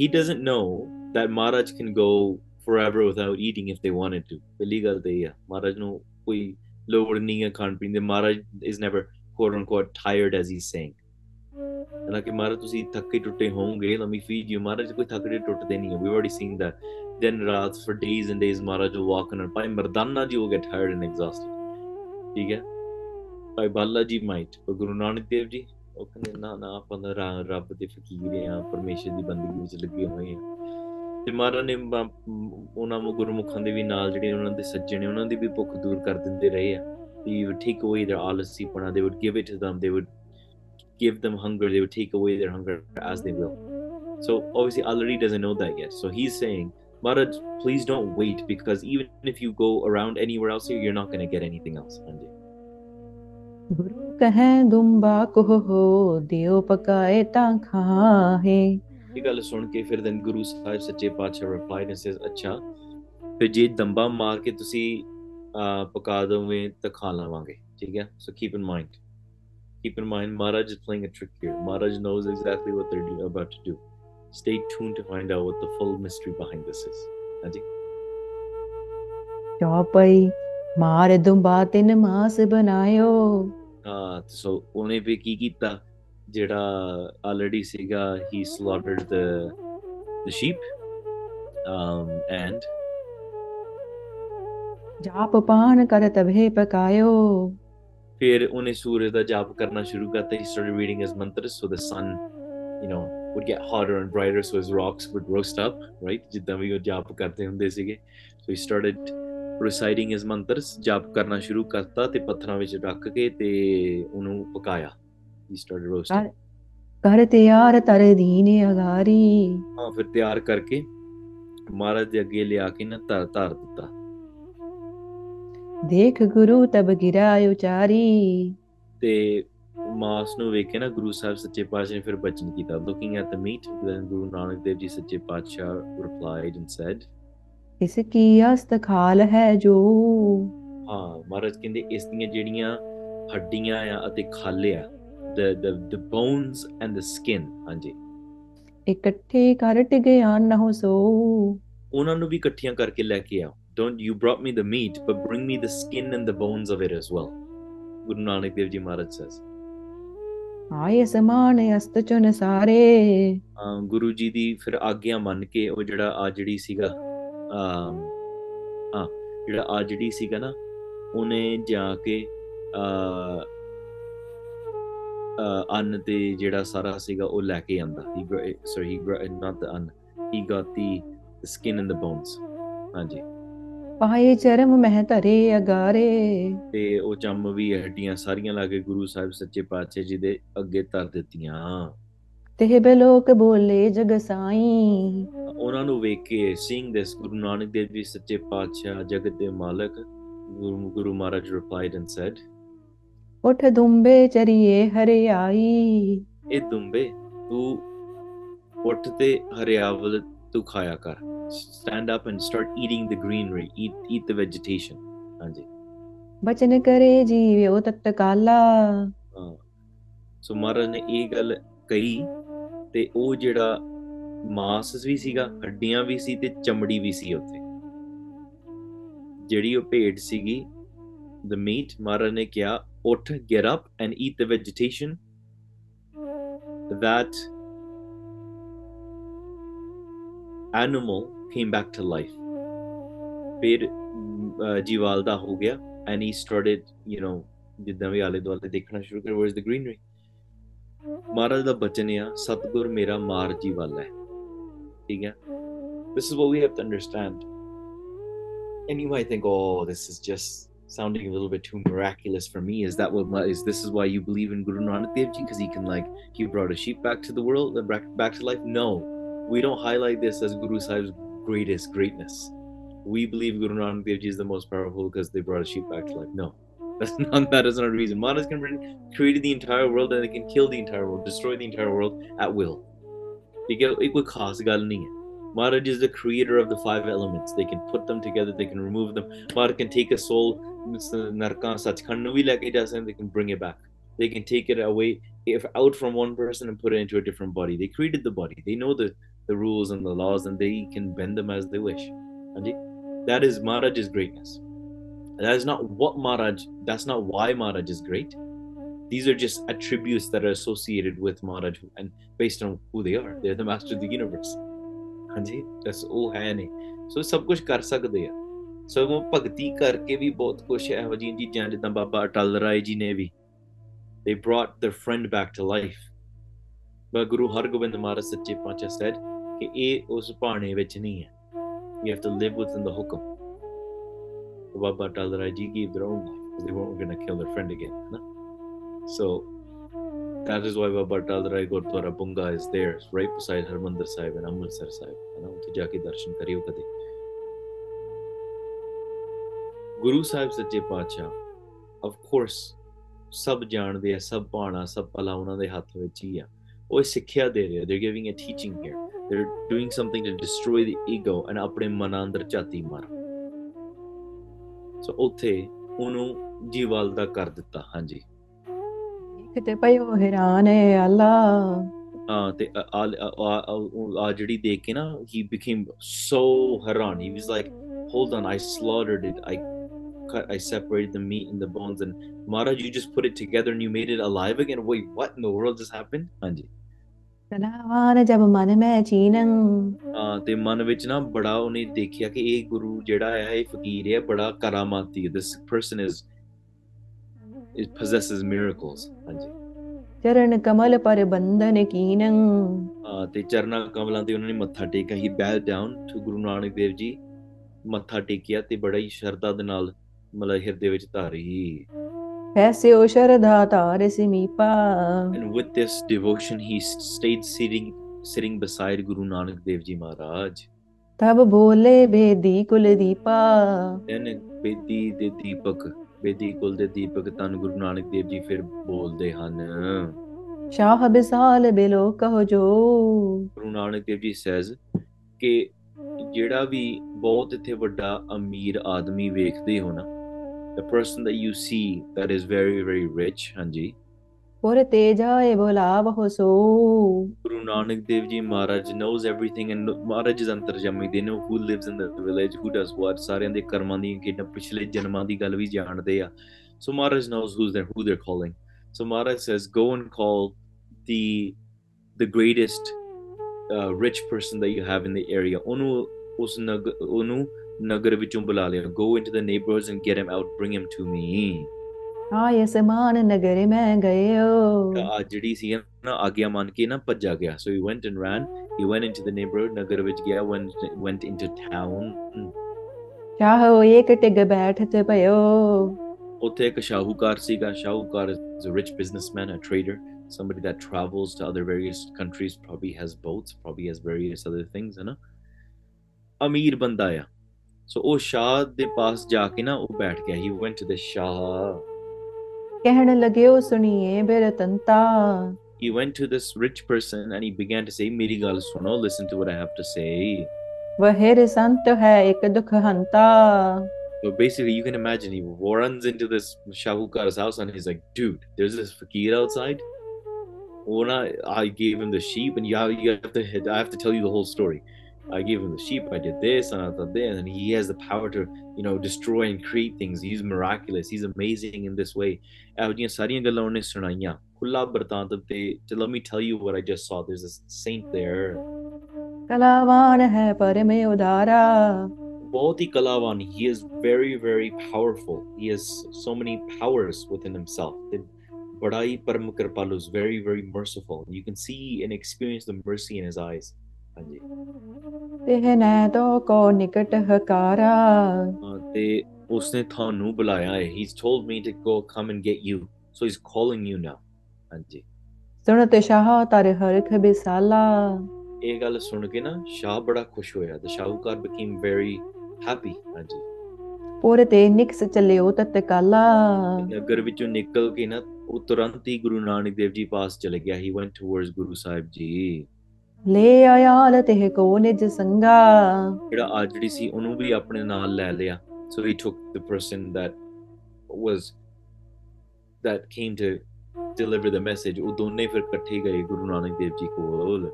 he doesn't know that Maharaj can go forever without eating if they wanted to ਪਹਿਲੀ ਗੱਲ ਤੇ ਇਹ ਮਹਾਰਾਜ ਨੂੰ ਕੋਈ ਲੋੜ ਨਹੀਂ ਹੈ ਖਾਣ ਪੀਣ ਦੇ। Maharaj is never quote unquote tired as he's saying ਨਾ ਕਿ ਮਹਾਰਾਜ ਤੁਸੀਂ ਥੱਕੇ ਟੁੱਟੇ ਹੋਵੋਗੇ let me feed you Maharaj ਕੋਈ ਥੱਕੜੇ ਟੁੱਟਦੇ ਨਹੀਂ ਹੈ। ਵੀ ਆਲਰੇਡੀ ਸੀਨ ਦੈਟ ਦਿਨ, ਰਾਤ for days and days Maharaj walk on ਪਾਈ ਮਰਦਾਨਾ ਜੀ ਹੋ ਗਿਆ ਟਾਇਰਡ ਐਂਡ ਐਗਜ਼ੌਸਟਡ ਠੀਕ ਹੈ? ਭਾਈ ਬਾਲਾ ਜੀ might ਪਰ ਗੁਰੂ ਨਾਨਕ ਦੇਵ ਜੀ ਉਹ ਕਹਿੰਦੇ ਨਾ ਨਾ ਆਪਾਂ ਤਾਂ ਰਾ- ਰੱਬ ਦੇ ਫਕੀਰ ਆ ਪਰਮੇਸ਼ਰ ਦੀ ਬੰਦਗੀ ਵਿੱਚ ਲੱਗੇ ਹੋਏ ਆ ਤੇ ਮਹਾਰਾਜ ਨੇ ਬ- ਉਹਨਾਂ ਨੂੰ ਗੁਰਮੁਖਾਂ ਦੇ ਵੀ ਨਾਲ ਜਿਹੜੇ ਉਹਨਾਂ ਦੇ ਸੱਜਣ ਨੇ ਉਹਨਾਂ ਦੀ ਵੀ ਭੁੱਖ ਦੂਰ ਕਰ ਦਿੰਦੇ ਰਹੇ ਆ he would take away their ਆਲਸੀਪਣਾ they would give it to them they would give them hunger they would take away their hunger as they will so obviously Alari doesn't know that yet so he's saying Maharaj please don't wait because even if you go around anywhere else here you're not going to get anything else ਹਾਂਜੀ ਗੁਰੂ ਕਹੈ ਦੁੰਬਾ ਕੋਹ ਦਿਓ ਪਕਾਏ ਤਾਂ ਖਾਹੇ ਇਹ ਗੱਲ ਸੁਣ ਕੇ ਫਿਰ ਦਨ ਗੁਰੂ ਸਾਹਿਬ ਸੱਚੇ ਪਾਤਸ਼ਾਹ ਰਿਪਲਾਈ ਨੇ ਸੇਸ ਅੱਛਾ ਫਿਰ ਜੇ ਦੰਬਾ ਮਾਰ ਕੇ ਤੁਸੀਂ ਪਕਾ ਦੋਗੇ ਤਾਂ ਖਾ ਲਵਾਂਗੇ ਠੀਕ ਹੈ so keep in mind keep in mind Maharaj is playing a trick here Maharaj knows exactly what they are about to do stay tuned to find out what the full mystery behind this is ਹਾਂਜੀ ਚੌਪਈ ਮਾਰ ਦੁੰਬਾ ਤਿੰਨ ਮਾਸ ਬਣਾਇਓ ਹਾਂ ਸੋ ਉਹਨੇ ਵੀ ਕੀ ਕੀਤਾ ਜਿਹੜਾ already ਸੀਗਾ he slaughtered the the sheep um and ਜਾਪ ਪਾਨ ਕਰ ਤਬੇ ਪਕਾਇਓ ਫਿਰ ਉਹਨੇ ਸੂਰਜ ਦਾ ਜਾਪ ਕਰਨਾ ਸ਼ੁਰੂ ਕਰਤਾ he started reading his mantras so the sun you know would get hotter and brighter so his rocks would roast up right ਜਿੱਦਾਂ ਵੀ ਉਹ ਜਾਪ ਕਰਦੇ ਹੁੰਦੇ ਸੀਗੇ so he started reciting his mantras ਜਾਪ ਕਰਨਾ ਸ਼ੁਰੂ ਕਰਤਾ ਤੇ ਪੱਥਰਾਂ ਵਿੱਚ ਰੱਖ ਕੇ ਤੇ ਉਹਨੂੰ ਪਕਾਇਆ ਹੀ ਸਟਾਰਟਡ ਰੋਸਟਿੰਗ ਕਰ ਤਿਆਰ ਤਰ ਦੀਨ ਅਗਾਰੀ ਹਾਂ ਫਿਰ ਤਿਆਰ ਕਰਕੇ ਮਹਾਰਾਜ ਦੇ ਅੱਗੇ ਲਿਆ ਕੇ ਨਾ ਧਰ ਧਰ ਦਿੱਤਾ ਦੇਖ ਗੁਰੂ ਤਬ ਗਿਰਾ ਉਚਾਰੀ ਤੇ ਮਾਸ ਨੂੰ ਵੇਖ ਕੇ ਨਾ ਗੁਰੂ ਸਾਹਿਬ ਸੱਚੇ ਪਾਤਸ਼ਾਹ ਨੇ ਫਿਰ ਬਚਨ ਕੀਤਾ looking at the meat then Guru Nanak Dev ji ਸੱਚੇ ਪਾਤਸ਼ਾਹ ਰਿਪਲਾਈਡ ਐਂਡ ਸੈਡ ਇਸ ਕੀ ਅਸਤਖਾਲ ਹੈ ਜੋ? ਹਾਂ ਮਹਾਰਾਜ ਕਹਿੰਦੇ ਇਸ ਦੀਆਂ ਜਿਹੜੀਆਂ ਹੱਡੀਆਂ ਆ ਅਤੇ ਖਾਲੇ ਆ the the the bones and the skin ਹਾਂਜੀ। ਇਕੱਠੇ ਕਰ ਟਿਗਿਆ ਨਾ ਹੋ ਸੋ। ਉਹਨਾਂ ਨੂੰ ਵੀ ਇਕੱਠੀਆਂ ਕਰਕੇ ਲੈ ਕੇ ਆਓ। Don't you brought me the meat but bring me the skin and the bones of it as well Guru Nanak Dev ji Maharaj says ਆਏ ਸਮਾਨ ਅਸਤ ਚੁਨ ਸਾਰੇ। ਗੁਰੂ ਜੀ ਦੀ ਫਿਰ ਆਗਿਆ ਮੰਨ ਕੇ ਉਹ ਜਿਹੜਾ ਆ ਜਿਹੜੀ ਸੀਗਾ ਆ ਜਿਹੜਾ ਆ ਜਿਹੜੀ ਸੀਗਾ ਨਾ ਉਹਨੇ ਜਾ ਕੇ ਆ ਅੰਨ ਤੇ ਜਿਹੜਾ ਸਾਰਾ ਸੀਗਾ ਉਹ ਲੈ ਕੇ ਆਂਦਾ। ਹੀ ਸੋ ਹੀ ਨਾਟ ਦ ਅੰਨ he got the skin and the bones ਹਾਂਜੀ। ਪਾਏ ਚਰਮ ਮਹਿ ਧਰੇ ਅਗਾਰੇ। ਤੇ ਉਹ ਚੰਮ ਵੀ ਹੱਡੀਆਂ ਸਾਰੀਆਂ ਲਾ ਕੇ ਗੁਰੂ ਸਾਹਿਬ ਸੱਚੇ ਪਾਤਸ਼ਾਹ ਜੀ ਦੇ ਅੱਗੇ ਧਰ ਦਿੱਤੀਆਂ। ਤਿਹ ਲੋਕ ਬੋਲੇ ਜਗ ਸਾਈ। ਉਹਨਾਂ ਨੂੰ ਵੇਖ ਕੇ seeing this ਗੁਰੂ ਨਾਨਕ ਦੇਵ ਜੀ ਸੱਚੇ ਪਾਤਸ਼ਾਹ ਜਗਤ ਦੇ ਮਾਲਕ ਗੁਰੂ ਗੁਰੂ ਮਹਾਰਾਜ replied and said ਉਠ ਦੁੰਬੇ ਚਰੀਏ ਹਰਿਆਈ। ਇਹ ਦੁੰਬੇ ਤੂੰ ਉੱਠ ਤੇ ਹਰਿਆਵਲ ਤੂੰ ਖਾਇਆ ਕਰ। Stand up and start eating the greenery eat eat the vegetation ਹਾਂਜੀ। ਬਚਨ ਕਰੇ ਜੀਵਿਓ ਤਤਕਾਲਾ। ਸੋ ਮਹਾਰਾਜ ਨੇ ਇਹ ਗੱਲ ਕਹੀ ਤੇ ਉਹ ਜਿਹੜਾ ਮਾਸ ਵੀ ਸੀਗਾ ਹੱਡੀਆਂ ਵੀ ਸੀ ਤੇ ਚਮੜੀ ਵੀ ਸੀ ਉੱਥੇ ਜਿਹੜੀ ਉਹ ਭੇਡ ਸੀਗੀ ਦ ਮੀਟ ਮਹਾਰਾਜ ਨੇ ਕਿਹਾ ਉੱਠ get up and eat the vegetation that animal came back to life ਫਿਰ ਜੀਵਾਲਦਾ ਹੋ ਗਿਆ and he started you know ਜਿੱਦਾਂ ਵੀ ਆਲੇ ਦੁਆਲੇ ਦੇਖਣਾ ਸ਼ੁਰੂ ਕਰ ਵਾਸ ਦ ਗ੍ਰੀਨਰੀ ਮਹਾਰਾਜ ਦਾ ਬਚਨ ਆ ਸਤਗੁਰ ਮੇਰਾ ਮਾਰ ਜੀ ਵਾਲਾ ਹੈ ਠੀਕ ਹੈ this is what we have to understand and you might think oh this is just sounding a little bit too miraculous for me is that what my- is this is why you believe in guru nanak dev ji because he can like he brought a sheep back to the world uh, back, back to life no we don't highlight this as guru sahib's greatest greatness. We believe Guru Nanak Dev Ji is the most powerful because they brought a sheep back to life. No, That's not that is not a reason. Manas can created the entire world and they can kill the entire world, destroy the entire world at will. They get equal cause Maharaj is the creator of the five elements. They can put them together, they can remove them. Maharaj can take a soul, and they can bring it back. They can take it away if out from one person and put it into a different body. They created the body. They know the, the rules and the laws and they can bend them as they wish. That is Maharaj's greatness. That is not what Maharaj, that's not why Maharaj is great. These are just attributes that are associated with Maharaj and based on who they are. They're the master of the universe. ਹਾਂਜੀ that's ਉਹ ਹੈ ਨੇ ਸੋ ਸਭ ਕੁਝ ਕਰ ਸਕਦੇ ਆ ਸਗੋਂ ਭਗਤੀ ਕਰਕੇ ਵੀ ਬਹੁਤ ਕੁਝ ਇਹੋ ਜਿਹੀਆਂ ਚੀਜ਼ਾਂ ਜਿੱਦਾਂ ਬਾਬਾ ਅਟਲ ਰਾਏ ਜੀ ਨੇ ਵੀ they brought their friend back to life but Guru Hargobind ਮਹਾਰਾਜ ਸੱਚੇ ਪਾਤਸ਼ਾਹ said ਕਿ ਇਹ ਉਸ ਭਾਣੇ ਵਿੱਚ ਨਹੀਂ ਹੈ you have to live within the hukum Baba Atal Rai ji gave their own life because they weren't going to kill their friend again ਹੈ ਨਾ so that is why Baba Atal Rai Gurdwara Bunga is there, it's right beside Harmandir Sahib and Amritsar Sahib. ਹੈ ਨਾ ਉੱਥੇ ਜਾ ਕੇ ਦਰਸ਼ਨ ਕਰਿਓ ਕਦੇ ਗੁਰੂ ਸਾਹਿਬ ਸੱਚੇ ਪਾਤਸ਼ਾਹ of course ਸਭ ਜਾਣਦੇ ਆ ਸਭ ਪਾਣਾ ਸਭ ਭਲਾ ਉਹਨਾਂ ਦੇ ਹੱਥ ਵਿੱਚ ਹੀ ਆ ਉਹ ਇਹ ਸਿੱਖਿਆ ਦੇ ਰਹੇ they giving a teaching here they are doing something to destroy the ego and ਆਪਣੇ ਮਨ ਅੰਦਰ ਝਾਤੀ ਮਾਰ ਸੋ ਉੱਥੇ ਉਹਨੂੰ ਜੀਵਲਦਾ ਕਰ ਦਿੱਤਾ ਹਾਂਜੀ ਕਿਤੇ ਪਇਓ ਹੈਰਾਨ ਹੈ ਅੱਲਾ ਹਾਂ ਤੇ ਆ- ਆ ਆ- ਆ- ਆ ਜਿਹੜੀ ਦੇਖ ਕੇ ਨਾ he became so ਹੈਰਾਨ he was like hold on I slaughtered it I cut I separated the meat and the bones and Maharaj you just put it together and you made it alive again wait what in the world just happened ਹਾਂਜੀ ਕਲਾਵਾਨ ਜਬ ਮਨ ਮੈਂ ਚੀਨੰ। ਹਾਂ ਤੇ ਮਨ ਵਿੱਚ ਨਾ ਬੜਾ ਉਹਨੇ ਦੇਖਿਆ ਕਿ ਇਹ ਗੁਰੂ ਜਿਹੜਾ ਹੈ ਇਹ ਫਕੀਰ ਹੈ ਬੜਾ ਕਰਾਮਾਤੀ this person is it possesses miracles ਹਾਂਜੀ। ਚਰਨ ਕਮਲ ਪਰ ਬੰਧਨ ਕੀਨੰ। ਹਾਂ ਤੇ ਚਰਨਾਂ ਕਮਲਾਂ ਤੇ ਉਹਨਾਂ ਨੇ ਮੱਥਾ ਟੇਕਿਆ। He bowed down to Guru Nanak Dev ji. ਮੱਥਾ ਟੇਕਿਆ ਤੇ ਬੜਾ ਹੀ ਸ਼ਰਧਾ ਦੇ ਨਾਲ ਮਤਲਬ ਹਿਰਦੇ ਵਿੱਚ ਧਾਰੀ। And with this devotion he stayed sitting sitting beside Guru Nanak Dev Ji Maharaj. ਤਬ ਬੋਲੇ ਬੇਦੀ ਕੁਲ ਦੀਪਾ। Then ਬੇਦੀ ਦੇ ਦੀਪਕ ਬੇਦੀ ਕੁਲ ਦੇ ਦੀਪਕ ਤਨ ਗੁਰੂ ਨਾਨਕ ਦੇਵ ਜੀ ਫਿਰ ਬੋਲਦੇ ਹਨ। ਸ਼ਾਹ ਬਿਸਾਲ ਬਿਲੋ ਕਹੋ ਜੋ। ਗੁਰੂ ਨਾਨਕ ਦੇਵ ਜੀ says ਕਿ ਜਿਹੜਾ ਵੀ ਬਹੁਤ ਇੱਥੇ ਵੱਡਾ ਅਮੀਰ ਆਦਮੀ ਵੇਖਦੇ ਹੋ ਨਾ the person that you see that is very very rich ਹਾਂਜੀ ਪੁਰ ਤੇ ਜਾਏ ਬੁਲਾਵਹੁ ਸੋ Guru Nanak Dev Ji Maharaj knows everything and Maharaj is ਅੰਤਰਜਾਮੀ they know who lives in the village who does what ਸਾਰਿਆਂ ਦੇ ਕਰਮਾਂ ਦੀ ਕਿੰਨਾ ਪਿਛਲੇ ਜਨਮਾਂ ਦੀ ਗੱਲ ਵੀ ਜਾਣਦੇ ਆ so Maharaj knows who's there who they're calling so Maharaj says go and call the the greatest uh, rich person that you have in the area ਉਹਨੂੰ ਉਸ ਨਗ ਉਹਨੂੰ ਨਗਰ ਵਿੱਚੋਂ ਬੁਲਾ ਲਿਆ go into the neighborhoods and get him out bring him to me ਆਏ ਸਮਾਨ ਨਗਰ ਮੈਂ ਗਇਓ ਤਾਂ ਆ ਜਿਹੜੀ ਸੀ ਨਾ ਆਗਿਆ ਮੰਨ ਕੇ ਨਾ ਭੱਜਾ ਗਿਆ so he went and ran he went into the neighborhood ਨਗਰ ਵਿੱਚ ਗਿਆ went went into town ਚਾਹੋ ਏਕ ਟਿਗ ਬੈਠਤ ਭਇਓ ਉੱਥੇ ਇੱਕ ਸ਼ਾਹੂਕਾਰ ਸੀਗਾ ਸ਼ਾਹੂਕਾਰ is a rich businessman a trader somebody that travels to other various countries probably has boats probably has various other things ਹੈ ਨਾ ਅਮੀਰ ਬੰਦਾ ਆ so ਉਹ ਸ਼ਾਹ ਦੇ ਪਾਸ ਜਾ ਕੇ ਨਾ ਉਹ ਬੈਠ ਗਿਆ he went to the ਸ਼ਾਹ ਕਹਿਣ ਲਗਿਓ ਸੁਣੀਏ ਬਿਰਤੰਤਾ he went to this rich person and he began to say ਮੇਰੀ ਗੱਲ ਸੁਣੋ listen to what I have to say ਵਹਿਰ ਸੰਤ ਹੈ ਇੱਕ ਦੁਖ ਹੰਤਾ So basically, you can imagine he runs into this Shahukar's house and he's like, dude, there's this fakir outside. When I, I gave him the sheep, and you have, you have to, I have to tell you the whole story. I give him the sheep, I did this, and I did this, and he has the power to, you know, destroy and create things. He's miraculous. He's amazing in this way. Uh, let me tell you what I just saw. There's a saint there. कलावान है he is very very powerful he has so many powers within himself बड़ा ही परम palu is very very merciful you can see and experience the mercy in his eyes ਹਾਂਜੀ। ਤੇ ਨੈ ਤੋ ਕੋ ਨਿਕਟ ਹਕਾਰਾ। ਹਾਂ, ਤੇ ਉਸਨੇ ਤੁਹਾਨੂੰ ਬੁਲਾਇਆ ਹੈ he's told me to go come and get you so he's calling you now ਹਾਂਜੀ। ਸੁਣਤ ਸ਼ਾਹ ਤਰ ਹਰਖ ਬਿਸਾਲਾ। ਇਹ ਗੱਲ ਸੁਣ ਕੇ ਨਾ ਸ਼ਾਹ ਬੜਾ ਖੁਸ਼ ਹੋਇਆ ਤੇ ਸ਼ਾਹੂਕਾਰ became very happy ਹਾਂਜੀ। ਪੁਰ ਤੇ ਨਿਕਸ ਚੱਲਿਓ ਤਤਕਾਲਾ। ਨਗਰ ਵਿੱਚੋਂ ਨਿਕਲ ਕੇ ਨਾ ਉਹ ਤੁਰੰਤ ਹੀ ਗੁਰੂ ਨਾਨਕ ਦੇਵ ਜੀ ਪਾਸ ਚਲੇ ਗਿਆ ਹੀ went towards ਗੁਰੂ ਸਾਹਿਬ ਜੀ। ਲੈ ਆਇਆਲ ਤੇ ਕੋ ਨਿਜ ਸੰਗਾ ਜਿਹੜਾ ਆਜੜੀ ਸੀ ਉਹਨੂੰ ਵੀ ਆਪਣੇ ਨਾਲ ਲੈ ਲਿਆ so he took the person that was that came to deliver the message ਉਹ ਦੋਨੇ ਫਿਰ ਇਕੱਠੇ ਗਏ ਗੁਰੂ ਨਾਨਕ ਦੇਵ ਜੀ ਕੋਲ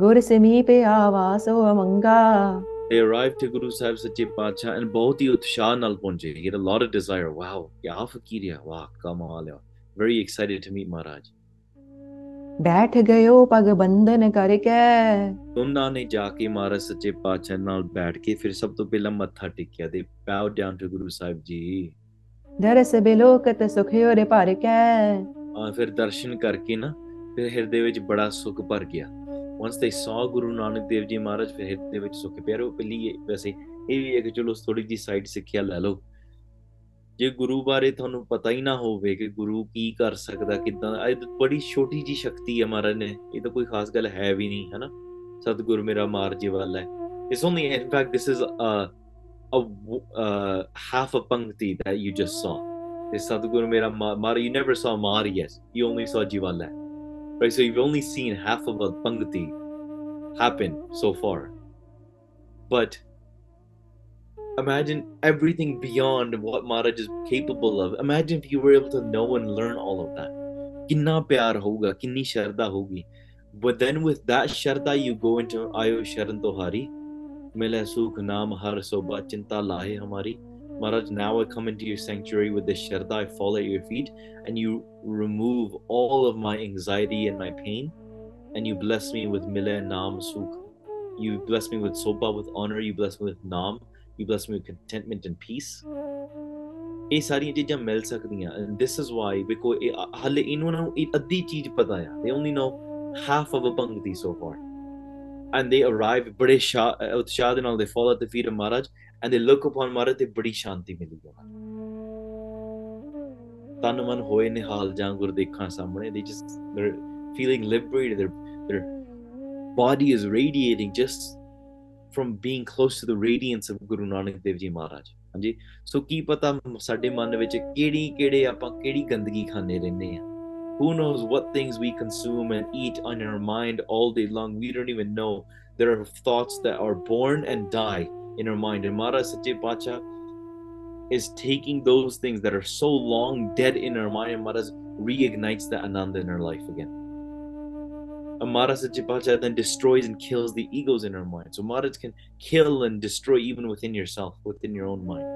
ਗੁਰ ਸਮੀਪੇ ਆਵਾਸੋ ਅਮੰਗਾ they arrived to Guru Sahib Sache Pacha and ਬਹੁਤ ਹੀ ਉਤਸ਼ਾਹ ਨਾਲ ਪਹੁੰਚੇ he had a lot of desire wow ਕਿਆ ਫਕੀਰਿਆ ਵਾਹ ਕਮਾਲ ਹੈ very excited to meet Maharaj ਬੈਠ ਗਇਓ ਪਗ ਬੰਧਨ ਕਰਕੇ ਦੋਨਾਂ ਨੇ ਜਾ ਕੇ ਮਹਾਰਾਜ ਸੱਚੇ ਪਾਤਸ਼ਾਹ ਨਾਲ ਬੈਠ ਕੇ ਫਿਰ ਸਭ ਤੋਂ ਪਹਿਲਾਂ ਮੱਥਾ ਟੇਕਿਆ ਦੇ bow down to Guru Sahib ji. ਦਰਸ ਬਿਲੋਕਤ ਸੁਖਿਓ ਰੇ ਭਰ ਕੇ। ਆ ਫਿਰ ਦਰਸ਼ਨ ਕਰਕੇ ਨਾ ਫਿਰ ਹਿਰਦੇ ਵਿੱਚ ਬੜਾ ਸੁਖ ਭਰ ਗਿਆ। once they saw ਗੁਰੂ ਨਾਨਕ ਦੇਵ ਜੀ ਮਹਾਰਾਜ ਫਿਰ ਹਿਰਦੇ ਵਿੱਚ ਸੁਖ ਪਿਆ ਉਹ ਪਹਿਲੀ ਵੈਸੇ ਇਹ ਵੀ ਹੈ ਕਿ ਚਲੋ ਥੋੜੀ ਜੀ ਸਾਈਡ ਸਿੱਖਿਆ ਲੈ ਲਓ। ਜੇ ਗੁਰੂ ਬਾਰੇ ਤੁਹਾਨੂੰ ਪਤਾ ਹੀ ਨਾ ਹੋਵੇ ਕਿ ਗੁਰੂ ਕੀ ਕਰ ਸਕਦਾ ਕਿਦਾਂ ਇਹ ਤਾਂ ਬੜੀ ਛੋਟੀ ਜੀ ਸ਼ਕਤੀ ਹੈ ਮਹਾਰਾਜ ਨੇ ਇਹ ਤਾਂ ਕੋਈ ਖਾਸ ਗੱਲ ਹੈ ਵੀ ਨਹੀਂ ਹੈ ਨਾ ਸਤਿਗੁਰ ਮੇਰਾ ਮਾਰ ਜੀ ਵਾਲਾ ਹੈ it's only in fact this is a a w- uh, half a pankti that you just saw is Sadhguru Mera Ma- Mara. You never saw Mara yet. You only saw Jivala. Right? So you've only seen half of a Pangati happen so far. But imagine everything beyond what Maharaj is capable of. Imagine if you were able to know and learn all of that. Hogi. But then with that sharda, you go into Ayo Sharan Tohari. Mile sukh naam har soba chinta lahe hamari. Maharaj, now I come into your sanctuary with this sharda, I fall at your feet, and you remove all of my anxiety and my pain, and you bless me with mila naam sukh. You bless me with sopa, with honor, you bless me with naam, you bless me with contentment and peace. ਇਹ ਸਾਰੀਆਂ ਚੀਜ਼ਾਂ ਮਿਲ ਸਕਦੀਆਂ and this is why because ਇਹ ਹਾਲੇ ਇਹਨਾਂ ਨੂੰ ਇਹ ਅੱਧੀ ਚੀਜ਼ ਪਤਾ ਆ they only know half of a ਪੰਕਤੀ so far and they arrive ਬੜੇ ਸ਼ਾ- ਉਤਸ਼ਾਹ ਦੇ ਨਾਲ they fall at the feet of Maharaj and they look upon Maharaj ਤੇ ਬੜੀ ਸ਼ਾਂਤੀ ਮਿਲੀ ਉਹਨਾਂ ਨੂੰ ਤਨ ਮਨ ਹੋਏ ਨਿਹਾਲ ਜਾਂ ਗੁਰ ਦੇਖਾਂ ਸਾਹਮਣੇ they just they're feeling liberated their their body is radiating just from being close to the radiance of Guru Nanak Dev Ji Maharaj ਹਾਂਜੀ ਸੋ ਕੀ ਪਤਾ ਸਾਡੇ ਮਨ ਵਿੱਚ ਕਿਹੜੀ ਕਿਹੜੇ ਆਪਾਂ ਕਿਹੜੀ ਗੰਦਗੀ ਖਾਂਦੇ ਰਹਿੰਦੇ ਆ who knows what things we consume and eat on our mind all day long we don't even know there are thoughts that are born and die in our mind and Maharaj Sache Pacha is taking those things that are so long dead in our mind and Maharaj reignites the ananda in our life again and Maharaj Sache Pacha then destroys and kills the egos in our mind so Maharaj can kill and destroy even within yourself within your own mind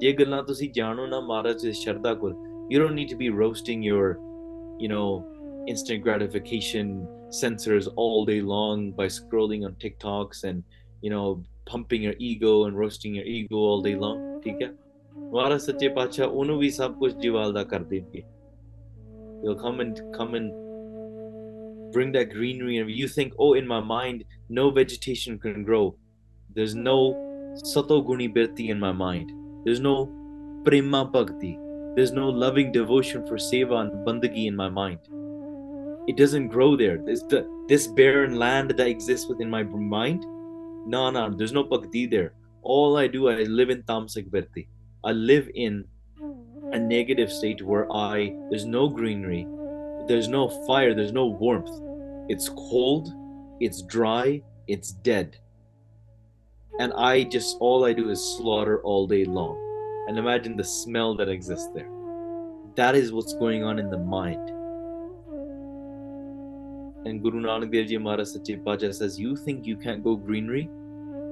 ਜੇ ਗੱਲਾਂ ਤੁਸੀਂ ਜਾਣੋ ਨਾ ਮਹਾਰਾਜ ਦੇ ਸ਼ਰਧਾ ਕੋਲ you don't need to be roasting your you know instant gratification sensors all day long by scrolling on TikToks and you know pumping your ego and roasting your ego all day long ਠੀਕ ਹੈ ਮਹਾਰਾਜ ਸੱਚੇ ਪਾਤਸ਼ਾਹ ਉਹਨੂੰ ਵੀ ਸਭ ਕੁਝ ਜਿਵਾਲਦਾ ਕਰ ਦੇਣਗੇ they'll come and come and bring that greenery and you think oh in my mind no vegetation can grow. There's no sato guni birti in my mind. There's no prema bhakti. There's no loving devotion for seva and bandagi in my mind. It doesn't grow there. This the this barren land that exists within my mind no no there's no bhakti there. All i do i live in tamasic birti i live in a negative state where i there's no greenery there's no fire there's no warmth it's cold it's dry it's dead and i just all i do is slaughter all day long and imagine the smell that exists there that is what's going on in the mind and guru nanak dev ji maharaj sache pacha says you think you can't go greenery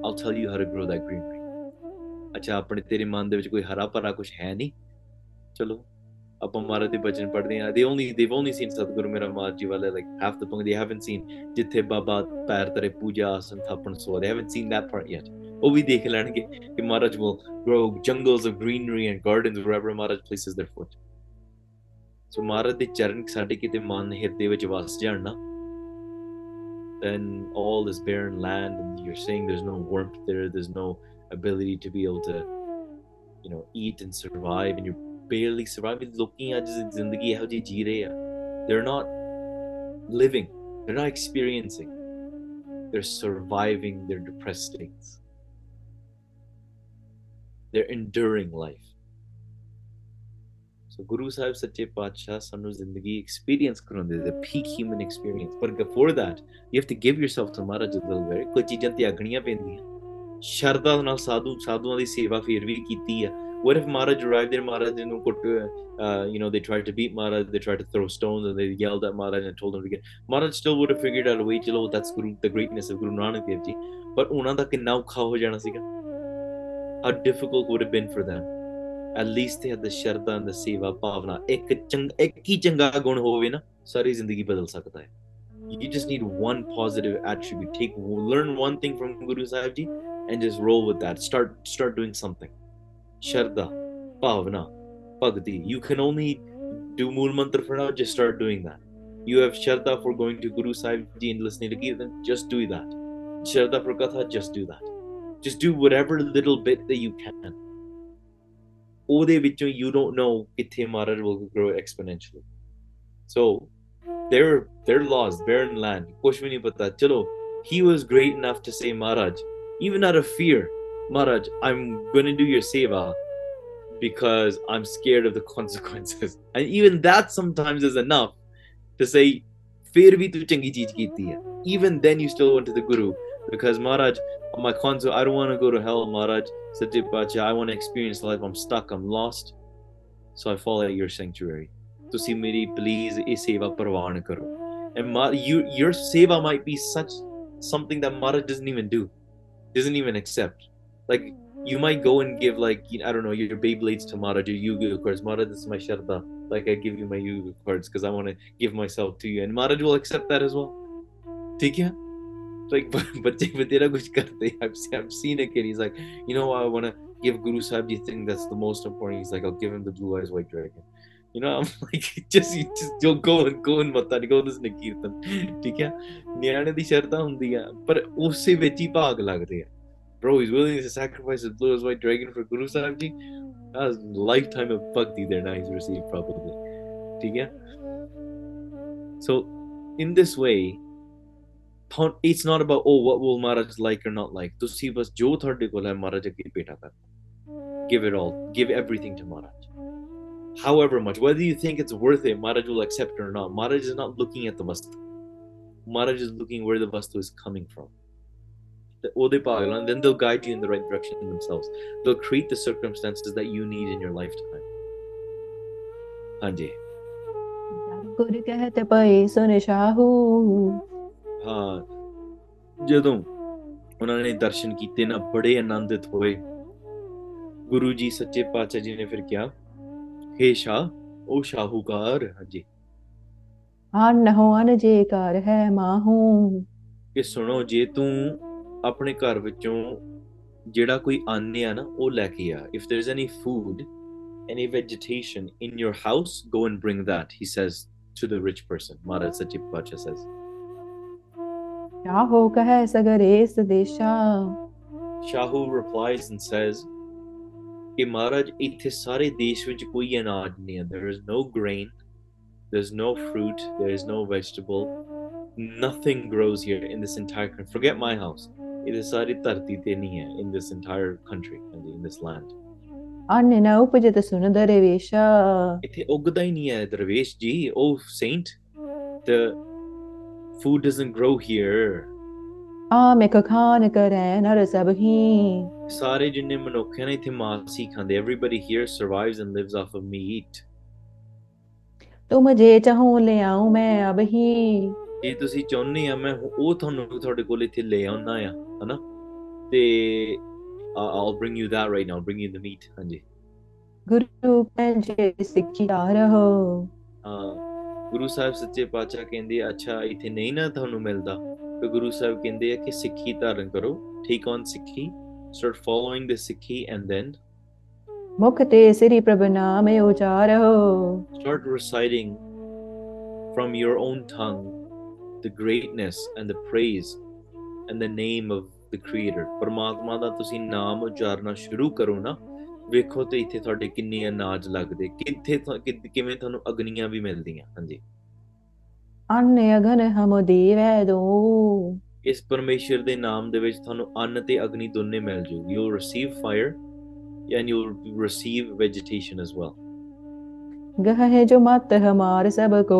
i'll tell you how to grow that greenery ਅੱਛਾ ਆਪਣੇ ਤੇਰੇ ਮਨ ਦੇ ਵਿੱਚ ਕੋਈ ਹਰਾ ਭਰਾ ਕੁਝ ਹੈ ਨਹੀਂ ਚਲੋ they only they've only seen Satguru Mira Maharaj like half the Bhangra. They haven't seen Jithe Baba Pair Tare Puja Asan Thapan Swa. They haven't seen that part yet. ਉਹ ਵੀ learn ਲੈਣਗੇ ਕਿ ਮਹਾਰਾਜ will grow jungles of greenery and gardens wherever Maharaj places their foot. So ਮਹਾਰਾਜ ਦੇ ਚਰਨ ਸਾਡੇ ਕਿਤੇ ਮਨ ਹਿਰਦੇ ਵਿੱਚ ਵਸ ਜਾਣ then all this barren land and you're saying there's no warmth there there's no ability to be able to you know eat and survive and you. barely surviving looking at this zindagi how they ji rahe they're not living they're not experiencing they're surviving their depressed states they're enduring life ਸੋ ਗੁਰੂ ਸਾਹਿਬ ਸੱਚੇ ਪਾਤਸ਼ਾਹ ਸਾਨੂੰ ਜ਼ਿੰਦਗੀ experience ਕਰਾਉਂਦੇ ਦੇ peak human experience ਪਰ before that you have to give yourself to Maharaj ਜਦਲ ਵੇਰ ਕੋਈ ਚੀਜ਼ਾਂ ਤਿਆਗਣੀਆਂ ਪੈਂਦੀਆਂ ਸ਼ਰਧਾ ਨਾਲ ਸਾਧੂ ਸਾਧੂਆਂ ਦੀ ਸੇਵਾ ਫੇਰ ਵੀ ਕੀਤੀ ਆ what if Maharaj arrived there Maharaj ਨੂੰ ਕੁੱਟ uh, you know they tried to beat Maharaj they tried to throw stones and they yelled at Maharaj and told him to get Maharaj still would have figured out a way ਚਲੋ that's Guru the greatness of Guru Nanak Dev Ji but ਉਹਨਾਂ ਦਾ ਕਿੰਨਾ ਔਖਾ ਹੋ ਜਾਣਾ ਸੀਗਾ how difficult would have been for them at least they had the ਸ਼ਰਧਾ and the ਸੇਵਾ ਭਾਵਨਾ ਇੱਕ ਚੰਗ ਇੱਕ ਹੀ ਚੰਗਾ ਗੁਣ ਹੋਵੇ ਨਾ ਸਾਰੀ ਜ਼ਿੰਦਗੀ ਬਦਲ ਸਕਦਾ ਹੈ you just need one positive attribute take learn one thing from Guru Sahib Ji and just roll with that start start doing something Shraddha, Bhavana, Bhakti. You can only do Mool Mantra for now, just start doing that. You have Shraddha for going to Guru Sahib Ji and listening to Kirtan, just do that. Shraddha for Katha, just do that. Just do whatever little bit that you can. ਉਹਦੇ ਵਿੱਚੋਂ you don't know ਕਿੱਥੇ Maharaj will grow exponentially. So, their their laws, barren land, ਕੁਛ ਵੀ ਨਹੀਂ ਪਤਾ ਚਲੋ he was great enough to say Maharaj, even out of fear, Maharaj, I'm going to do your seva because I'm scared of the consequences. And even that sometimes is enough to say, tu Even then, you still went to the Guru because Maharaj, my Khanzu, I don't want to go to hell, Maharaj. Satyap I want to experience life. I'm stuck, I'm lost. So I fall at your sanctuary. To see me, please, is seva parvan karo. And you, your seva might be such something that Maharaj doesn't even do, doesn't even accept Like you might go and give like you- I don't know your Beyblades to Maharaj, your Yu-Gi-Oh cards. Maharaj, this is my Shraddha. Like I give you my Yu-Gi-Oh cards because I want to give myself to you, and Maharaj will accept that as well. ठीक है? Like बच्चे बतेरा कुछ करते हैं. I've, se- I've seen a kid. He's like, you know, I want to give Guru Sahib the thing that's the most important. He's like, I'll give him the blue eyes white dragon. You know, I'm like, just you just you'll go and go and ਮੱਤਾ go this ਕੀਰਤਨ ਠੀਕ ਹੈ ਨਿਆਣੇ ਦੀ ਸ਼ਰਧਾ ਹੁੰਦੀ ਆ ਪਰ ਉਸੇ ਵਿੱਚ ਹੀ ਭਾਗ ਲੱਗਦੇ ਆ bro, he's willing to sacrifice his blue eyes white dragon for Guru Sahib Ji. That was lifetime of bhakti there now he's received probably. So in this way, it's not about oh what will Maharaj like or not like. ਤੁਸੀਂ see ਜੋ ਤੁਹਾਡੇ ਕੋਲ ਹੈ ਮਹਾਰਾਜ give it all. Give everything to Maharaj. However much whether you think it's worth it Maharaj will accept it or not. Maharaj is not looking at the vastu Maharaj is looking where the vastu is coming from. the ਉਹਦੇ ਭਾਗ ਨਾਲ, then they'll guide you in the right direction themselves they'll create the circumstances that you need in your lifetime ਹਾਂਜੀ ਗੁਰ ਕਹਿਤ ਪਈ ਸੁਨ ਸ਼ਾਹੂ ਹਾਂ ਜਦੋਂ ਉਹਨਾਂ ਨੇ ਦਰਸ਼ਨ ਕੀਤੇ ਨਾ ਬੜੇ ਆਨੰਦਿਤ ਹੋਏ ਗੁਰੂ ਜੀ ਸੱਚੇ ਪਾਤਸ਼ਾਹ ਜੀ ਨੇ ਫਿਰ ਕਿਹਾ ਹੇ ਸ਼ਾਹ ਉਹ ਸ਼ਾਹੂਕਾਰ ਹਾਂਜੀ ਆਨ ਹੋ ਅਨ ਜੇ ਕਰ ਹੈ ਮਾਹੂ ਕਿ ਸੁਣੋ ਜੇ ਤੂੰ ਆਪਣੇ ਘਰ ਵਿੱਚੋਂ ਜਿਹੜਾ ਕੋਈ ਅੰਨ ਆ ਨਾ ਉਹ ਲੈ ਕੇ ਆ if there's any food any vegetation in your house go and bring that he says to the rich person Maharaj Sachi Pacha says ਸ਼ਾਹੋ ਕਹੈ ਸਗਰੇ ਸਦੇਸ਼ਾ Shahu replies and says ਕਿ ਮਹਾਰਾਜ ਇੱਥੇ ਸਾਰੇ ਦੇਸ਼ ਵਿੱਚ ਕੋਈ ਅਨਾਜ ਨਹੀਂ ਹੈ there is no grain there's no fruit there is no vegetable nothing grows here in this entire country forget my house ਇਹ ਸਾਰੀ ਧਰਤੀ ਤੇ ਨਹੀਂ ਹੈ in this entire country and in this land ਅੰਨ ਨ ਉਪਜਤ ਸੁਨ ਦਰਵੇਸ਼ਾ ਇੱਥੇ ਉੱਗਦਾ ਹੀ ਨਹੀਂ ਹੈ ਦਰਵੇਸ਼ ਜੀ oh saint the food doesn't grow here ਆਮਿਕ Khan ਕਰੈ ਨਰ ਸਭਹੀ ਸਾਰੇ ਜਿੰਨੇ ਮਨੁੱਖ ਹਨ ਇੱਥੇ ਮਾਸ ਹੀ ਖਾਂਦੇ everybody here survives and lives off of meat ਤੁਮ ਜੇ ਚਾਹੋ ਲਿਆਉ ਮੈਂ ਅਬਹੀ ਜੇ ਤੁਸੀਂ ਚਾਹੁੰਦੇ ਆ ਮੈਂ ਉਹ ਤੁਹਾਨੂੰ ਤੁਹਾਡੇ ਕੋਲ ਇੱਥੇ ਲੈ ਆਉਣਾ ਆ ਹਨਾ? ਤੇ bring you that right now I'll bring you the meat ਹਾਂਜੀ। ਗੁਰੂ ਪੰਜੇ ਸਿੱਖਿਆ ਰਹੋ। ਹਾਂ ਗੁਰੂ ਸਾਹਿਬ ਸੱਚੇ ਪਾਤਸ਼ਾਹ ਕਹਿੰਦੇ ਆ, ਅੱਛਾ ਇੱਥੇ ਨਹੀਂ ਨਾ ਤੁਹਾਨੂੰ ਮਿਲਦਾ। ਤੇ ਗੁਰੂ ਸਾਹਿਬ ਕਹਿੰਦੇ ਆ ਕਿ ਸਿੱਖੀ ਧਾਰਨ ਕਰੋ ਠੀਕ on ਸਿੱਖੀ start following the ਸਿੱਖੀ and then ਮੁਖ ਤੇ ਸ੍ਰੀ ਪ੍ਰਭ ਨਾਮ ਉਚਾਰੋ start reciting from your own tongue the greatness and the praise and the name of the creator. ਪਰਮਾਤਮਾ ਦਾ ਤੁਸੀਂ ਨਾਮ ਉਚਾਰਨਾ ਸ਼ੁਰੂ ਕਰੋ ਨਾ। ਵੇਖੋ ਤੇ ਇੱਥੇ ਤੁਹਾਡੇ ਕਿੰਨੇ ਅਨਾਜ ਲੱਗਦੇ। ਕਿੱਥੇ ਕਿਵੇਂ ਤੁਹਾਨੂੰ ਅਗਨੀਆਂ ਵੀ ਮਿਲਦੀਆਂ। ਹਾਂਜੀ। ਅੰਨੇ ਅਗਨ ਹਮ ਦੇਵੈ ਦੋ। ਇਸ ਪਰਮੇਸ਼ਰ ਦੇ ਨਾਮ ਦੇ ਵਿੱਚ ਤੁਹਾਨੂੰ ਅੰਨ ਤੇ ਅਗਨੀ ਦੋਨੇ ਮਿਲ ਜੂਗੀ। You receive fire and you receive vegetation as well ਗਹ ਹੈ ਜੋ ਮਤ ਹਮਾਰ ਸਭ ਕੋ।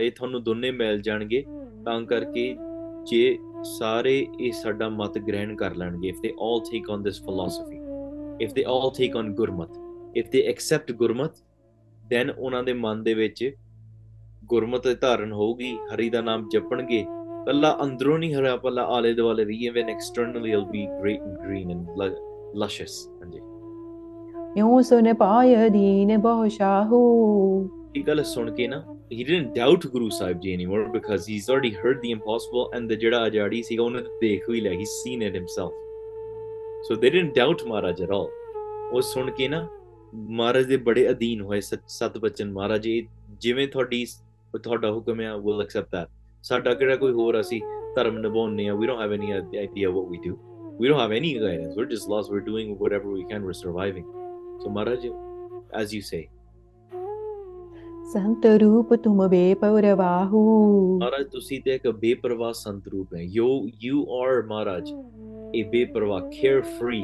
ਇਹ ਤੁਹਾਨੂੰ ਦੋਨੇ ਮਿਲ ਜਾਣਗੇ। ਤਾਂ ਕਰਕੇ ਜੇ ਸਾਰੇ ਇਹ ਸਾਡਾ ਮਤ ਗ੍ਰਹਿਣ ਕਰ ਲੈਣਗੇ if they all take on this philosophy if they all take on Gurmat if they accept Gurmat then ਉਹਨਾਂ ਦੇ ਮਨ ਦੇ ਵਿੱਚ ਗੁਰਮਤ ਧਾਰਨ ਹੋਊਗੀ ਹਰੀ ਦਾ ਨਾਮ ਜਪਣਗੇ। ਕੱਲਾ ਅੰਦਰੋਂ ਨਹੀਂ ਹਰਾ ਪੱਲਾ ਆਲੇ ਦੁਆਲੇ ਵੀ even externally will be great and green and lush ਹਾਂਜੀ। ਯੋ ਸੁਨ ਪਾਇ ਦੀਨ ਬਹੁ ਸ਼ਾਹੂ। ਇਹ ਗੱਲ ਸੁਣ ਕੇ ਨਾ he didn't doubt Guru Sahib Ji anymore because he's already heard the impossible and the ਜਿਹੜਾ ਅਜਾੜੀ ਸੀਗਾ ਉਹਨੇ ਤਾਂ ਦੇਖ ਹੀ ਲਿਆ he's seen it himself so they didn't doubt Maharaj at all ਉਹ ਸੁਣ ਕੇ ਨਾ ਮਹਾਰਾਜ ਦੇ ਬੜੇ ਅਧੀਨ ਹੋਏ ਸਤ ਸਤ ਬਚਨ ਮਹਾਰਾਜ ਜੀ ਜਿਵੇਂ ਤੁਹਾਡੀ ਤੁਹਾਡਾ ਹੁਕਮ ਹੈ we'll accept that ਸਾਡਾ ਕਿਹੜਾ ਕੋਈ ਹੋਰ ਅਸੀਂ ਧਰਮ ਨਿਭਾਉਂਦੇ ਆ we don't have any idea what we do we don't have any guidance we're just lost we're doing whatever we can we're surviving so Maharaj as you say संत रूप तुम बेपरवाहू ਮਹਾਰਾਜ ਤੁਸੀਂ ਤੇ ਇੱਕ ਬੇਪਰਵਾਹ ਸੰਤ ਰੂਪ ਹੈ you you are Maharaj a ਬੇਪਰਵਾਹ carefree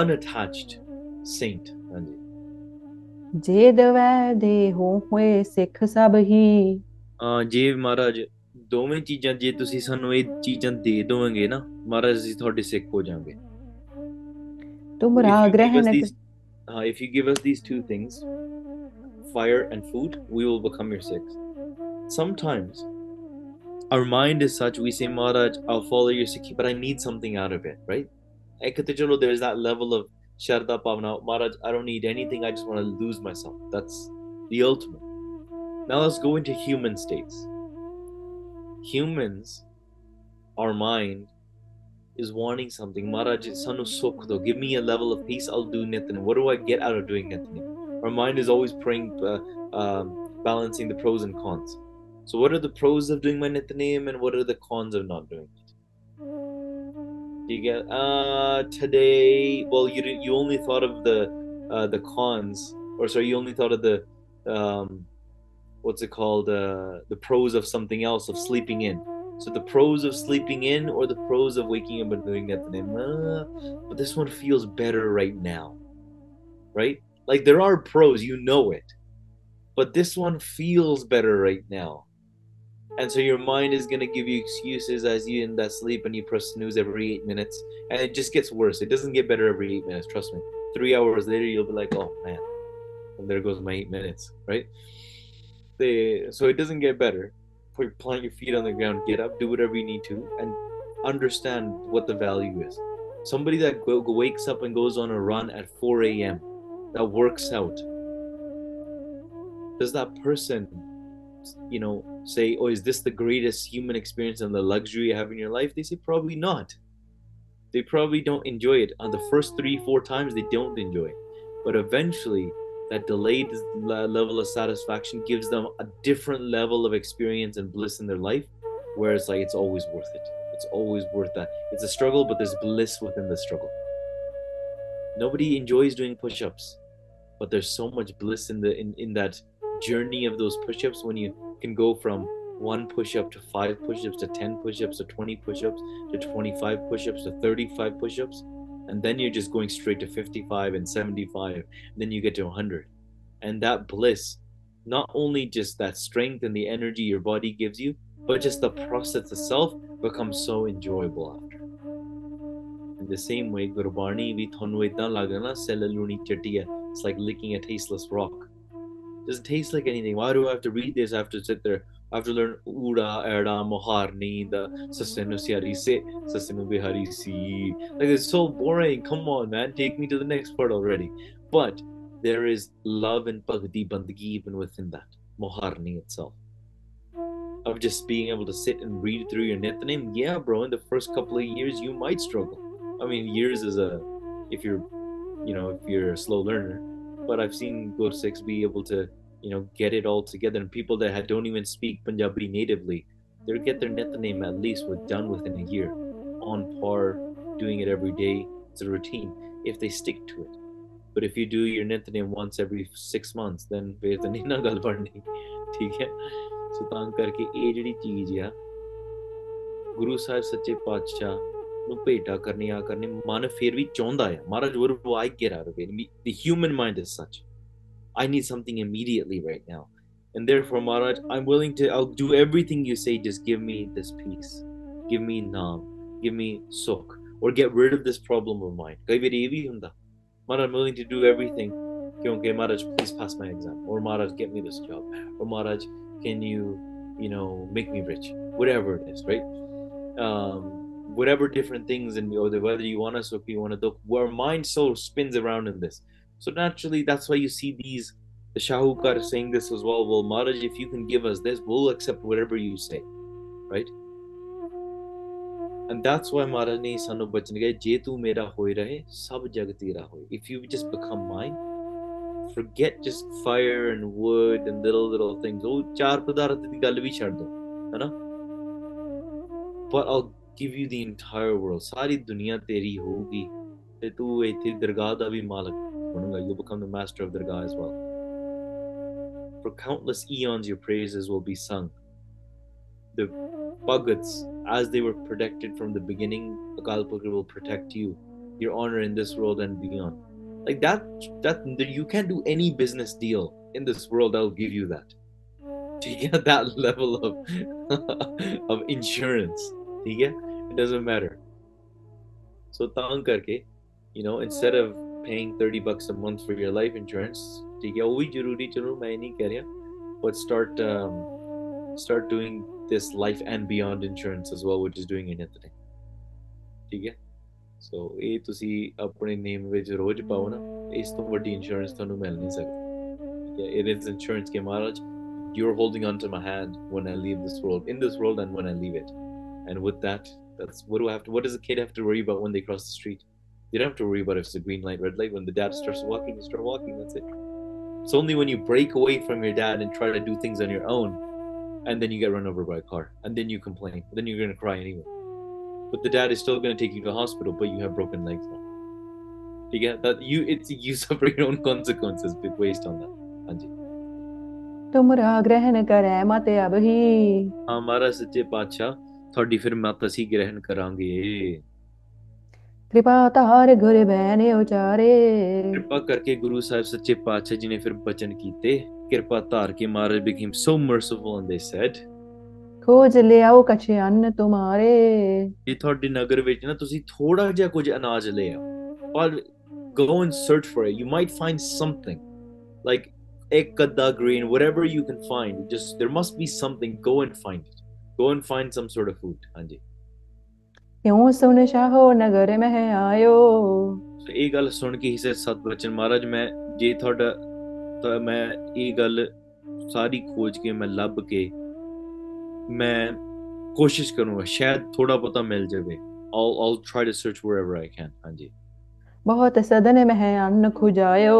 unattached saint ਹਾਂਜੀ जे दवै दे हो होए सिख सब ही ਅਹ ਜੇ ਮਹਾਰਾਜ ਦੋਵੇਂ ਚੀਜ਼ਾਂ ਜੇ ਤੁਸੀਂ ਸਾਨੂੰ ਇਹ ਚੀਜ਼ਾਂ ਦੇ ਦੋਵੋਗੇ ਨਾ ਮਹਾਰਾਜ ਅਸੀਂ ਤੁਹਾਡੇ ਸਿੱਖ ਹੋ ਜਾਵਾਂਗੇ तुमरा If you give us ग्रहण these- uh, if you fire and food we will become your sikhs sometimes our mind is such we say maharaj i'll follow your sikhi but i need something out of it right there's that level of sharda pavna maharaj i don't need anything i just want to lose myself that's the ultimate now let's go into human states humans our mind is wanting something. Maharaj, sanu sukh do. Give me a level of peace. I'll do Nitnem. What do I get out of doing Nitnem? Our mind is always praying, uh, um, balancing the pros and cons. So, what are the pros of doing my Nitnem and what are the cons of not doing it? You get, uh, today, well, you, you only thought of the, uh, the cons, or sorry, you only thought of the, um, what's it called, uh, the pros of something else, of sleeping in. So the pros of sleeping in or the pros of waking up and doing Nitnem. Uh, but this one feels better right now. Right? Like there are pros, you know it. But this one feels better right now. And so your mind is going to give you excuses as you in that sleep and you press snooze every eight minutes. And it just gets worse. It doesn't get better every eight minutes, trust me. Three hours later, you'll be like, oh man, and there goes my eight minutes, right? They, so it doesn't get better put plant your feet on the ground, get up, do whatever you need to, and understand what the value is. Somebody that wakes up and goes on a run at 4 a.m. that works out. Does that person, you know, say, "Oh, is this the greatest human experience and the luxury you have in your life?" They say, "Probably not." They probably don't enjoy it. On the first three, four times, they don't enjoy it, but eventually, that delayed level of satisfaction gives them a different level of experience and bliss in their life where it's like it's always worth it it's always worth that it's a struggle but there's bliss within the struggle nobody enjoys doing push-ups but there's so much bliss in the in, in that journey of those push-ups when you can go from one push-up to five push-ups to 10 push-ups to 20 push-ups to 25 push-ups to 35 push-ups. And then you're just going straight to 55 and 75 and then you get to 100 and that bliss not only just that strength and the energy your body gives you but just the process itself becomes so enjoyable after. In the same way gurbani vi thonu idan lagda na celluluni chatiya it's like licking a tasteless rock doesn't taste like anything why do i have to read this i have to sit there I have to learn Uda, Erda, Moharni, the Sasenu Siari Se, Sasenu. Like it's so boring. Come on, man. Take me to the next part already. But there is love and bhakti bandagi even within that. Moharni itself. Of just being able to sit and read through your Nitnem. Yeah, bro, in the first couple of years you might struggle. I mean years is a if you're you know, if you're a slow learner. But I've seen Go Six be able to, you know, get it all together. And people that don't even speak Punjabi natively, they get their Nitnem at least with done within a year, on par, doing it every day. It's a routine if they stick to it. But if you do your Nitnem once every six months, then ਫਿਰ ਤਾਂ ਨਹੀਂ ਨਾ ਗੱਲ ਬਣਨੀ ਠੀਕ ਹੈ ਸੋ ਤਾਂ ਕਰਕੇ ਇਹ ਜਿਹੜੀ ਚੀਜ਼ ਆ ਗੁਰੂ ਸਾਹਿਬ ਸੱਚੇ ਪਾਤਸ਼ਾਹ ਨੂੰ ਭੇਟਾ ਕਰਨੀਆਂ ਕਰਨੀ ਮਨ ਫਿਰ ਵੀ ਚਾਹੁੰਦਾ ਹੈ ਮਹਾਰਾਜ what do I get out of it the human mind is such I need something immediately right now and therefore Maharaj I'm willing to I'll do everything you say just give me this peace give me naam give me sukh or get rid of this problem of mine ਕਈ ਵਾਰੀ ਇਹ ਵੀ ਹੁੰਦਾ Maharaj I'm willing to do everything ਕਿਉਂਕਿ Maharaj please pass my exam or Maharaj get me this job or Maharaj can you you know make me rich whatever it is right um whatever different things and or whether you want to so you want to our mind so spins around in this. So naturally that's why you see these the shahukar mm-hmm. saying this as well well maharaj if you can give us this we'll accept whatever you say. Right? And that's why maharaj ne gaye je tu mera hoy rahe sab jag ra hoy if you just become mine forget just fire and wood and little little things. Oh char padarth di gal but I'll give you the entire world ਸਾਰੀ ਦੁਨੀਆ ਤੇਰੀ ਹੋਊਗੀ ਤੇ ਤੂੰ ਇੱਥੇ ਦਰਗਾਹ ਦਾ ਵੀ ਮਾਲਕ ਬਣੂਗਾ you become the master of ਦਰਗਾਹ as well for countless eons your praises will be sung the Bhagats as they were protected from the beginning Akal Purkha will protect you your honor in this world and beyond like that that you can't do any business deal in this world that'll give you that to get that level of of insurance ठीक है it doesn't matter so ਤਾਂ ਕਰਕੇ you know instead of paying 30 bucks a month for your life insurance ਠੀਕ ਹੈ ਉਹ ਵੀ ਜ਼ਰੂਰੀ ਚਲੋ ਮੈਂ ਨਹੀਂ ਕਹਿ ਰਿਹਾ but start um, start doing this life and beyond insurance as well which is doing anything ਠੀਕ ਹੈ ਸੋ ਇਹ ਤੁਸੀਂ ਆਪਣੇ ਨੇਮ ਵਿੱਚ ਰੋਜ਼ ਪਾਓ ਨਾ ਇਸ ਤੋਂ ਵੱਡੀ ਇੰਸ਼ੋਰੈਂਸ ਤੁਹਾਨੂੰ ਮਿਲ ਨਹੀਂ ਸਕਦੀ ਠੀਕ ਹੈ it is insurance ਕਿ ਮਹਾਰਾਜ you're holding on to my hand when I leave this world in this world and when I leave it and with that, that's what do I have to? What does a kid have to worry about when they cross the street? They don't have to worry about if it's a green light, red light. When the dad starts walking, you start walking. That's it. It's only when you break away from your dad and try to do things on your own, and then you get run over by a car, and then you complain, then you're gonna cry anyway. But the dad is still gonna take you to the hospital, but you have broken legs now. You get that? You it's you suffer your own consequences Big waste on that. Anji. तुम ग्रहण कर माते अब ही हमारा सच्चे ਤੁਹਾਡੀ ਫਿਰ ਮਤ ਅਸੀਂ ਗ੍ਰਹਿਣ ਕਰਾਂਗੇ ਕਿਰਪਾ ਤਾਰ ਗੁਰ ਬੈਨੇ ਉਚਾਰੇ ਕਿਰਪਾ ਕਰਕੇ ਗੁਰੂ ਸਾਹਿਬ ਸੱਚੇ ਪਾਤਸ਼ਾਹ ਜੀ ਨੇ ਫਿਰ ਬਚਨ ਕੀਤੇ ਕਿਰਪਾ ਧਾਰ ਕੇ ਮਹਾਰਾਜ became so merciful and they said ਖੋਜ ਲਿਆਓ ਕਛ ਅੰਨ ਤੁਮਾਰੇ ਜੇ ਤੁਹਾਡੇ ਨਗਰ ਵਿੱਚ ਨਾ ਤੁਸੀਂ ਥੋੜਾ ਜਿਹਾ ਕੁਝ ਅਨਾਜ ਲੈ ਆਓ ਪਰ go and search for it you might find something like ਇੱਕ ਅੱਧਾ grain whatever you can find just there must be something go and find it Go and find some sort of food ਹਾਂਜੀ ਕਿਉ ਸੁਨ ਸ਼ਾਹੋ ਨਗਰ ਮਹਿ ਆਇਓ? ਸੋ ਇਹ ਗੱਲ ਸੁਣ ਕੇ ਹੀ ਸੇ ਸਤਬਚਨ ਮਹਾਰਾਜ ਮੈਂ ਜੇ ਤੁਹਾਡਾ ਤਾਂ ਮੈਂ ਇਹ ਗੱਲ ਸਾਰੀ ਖੋਜ ਕੇ ਮੈਂ ਲੱਭ ਕੇ ਮੈਂ ਕੋਸ਼ਿਸ਼ ਕਰੂੰਗਾ ਸ਼ਾਇਦ ਥੋੜਾ ਬਹੁਤਾ ਮਿਲ ਜਾਵੇ। I'll I'll try to search wherever I can ਹਾਂਜੀ ਬਹੁਤ ਸਦਨ ਮਹਿ ਅੰਨ ਖੁਜਾਇਓ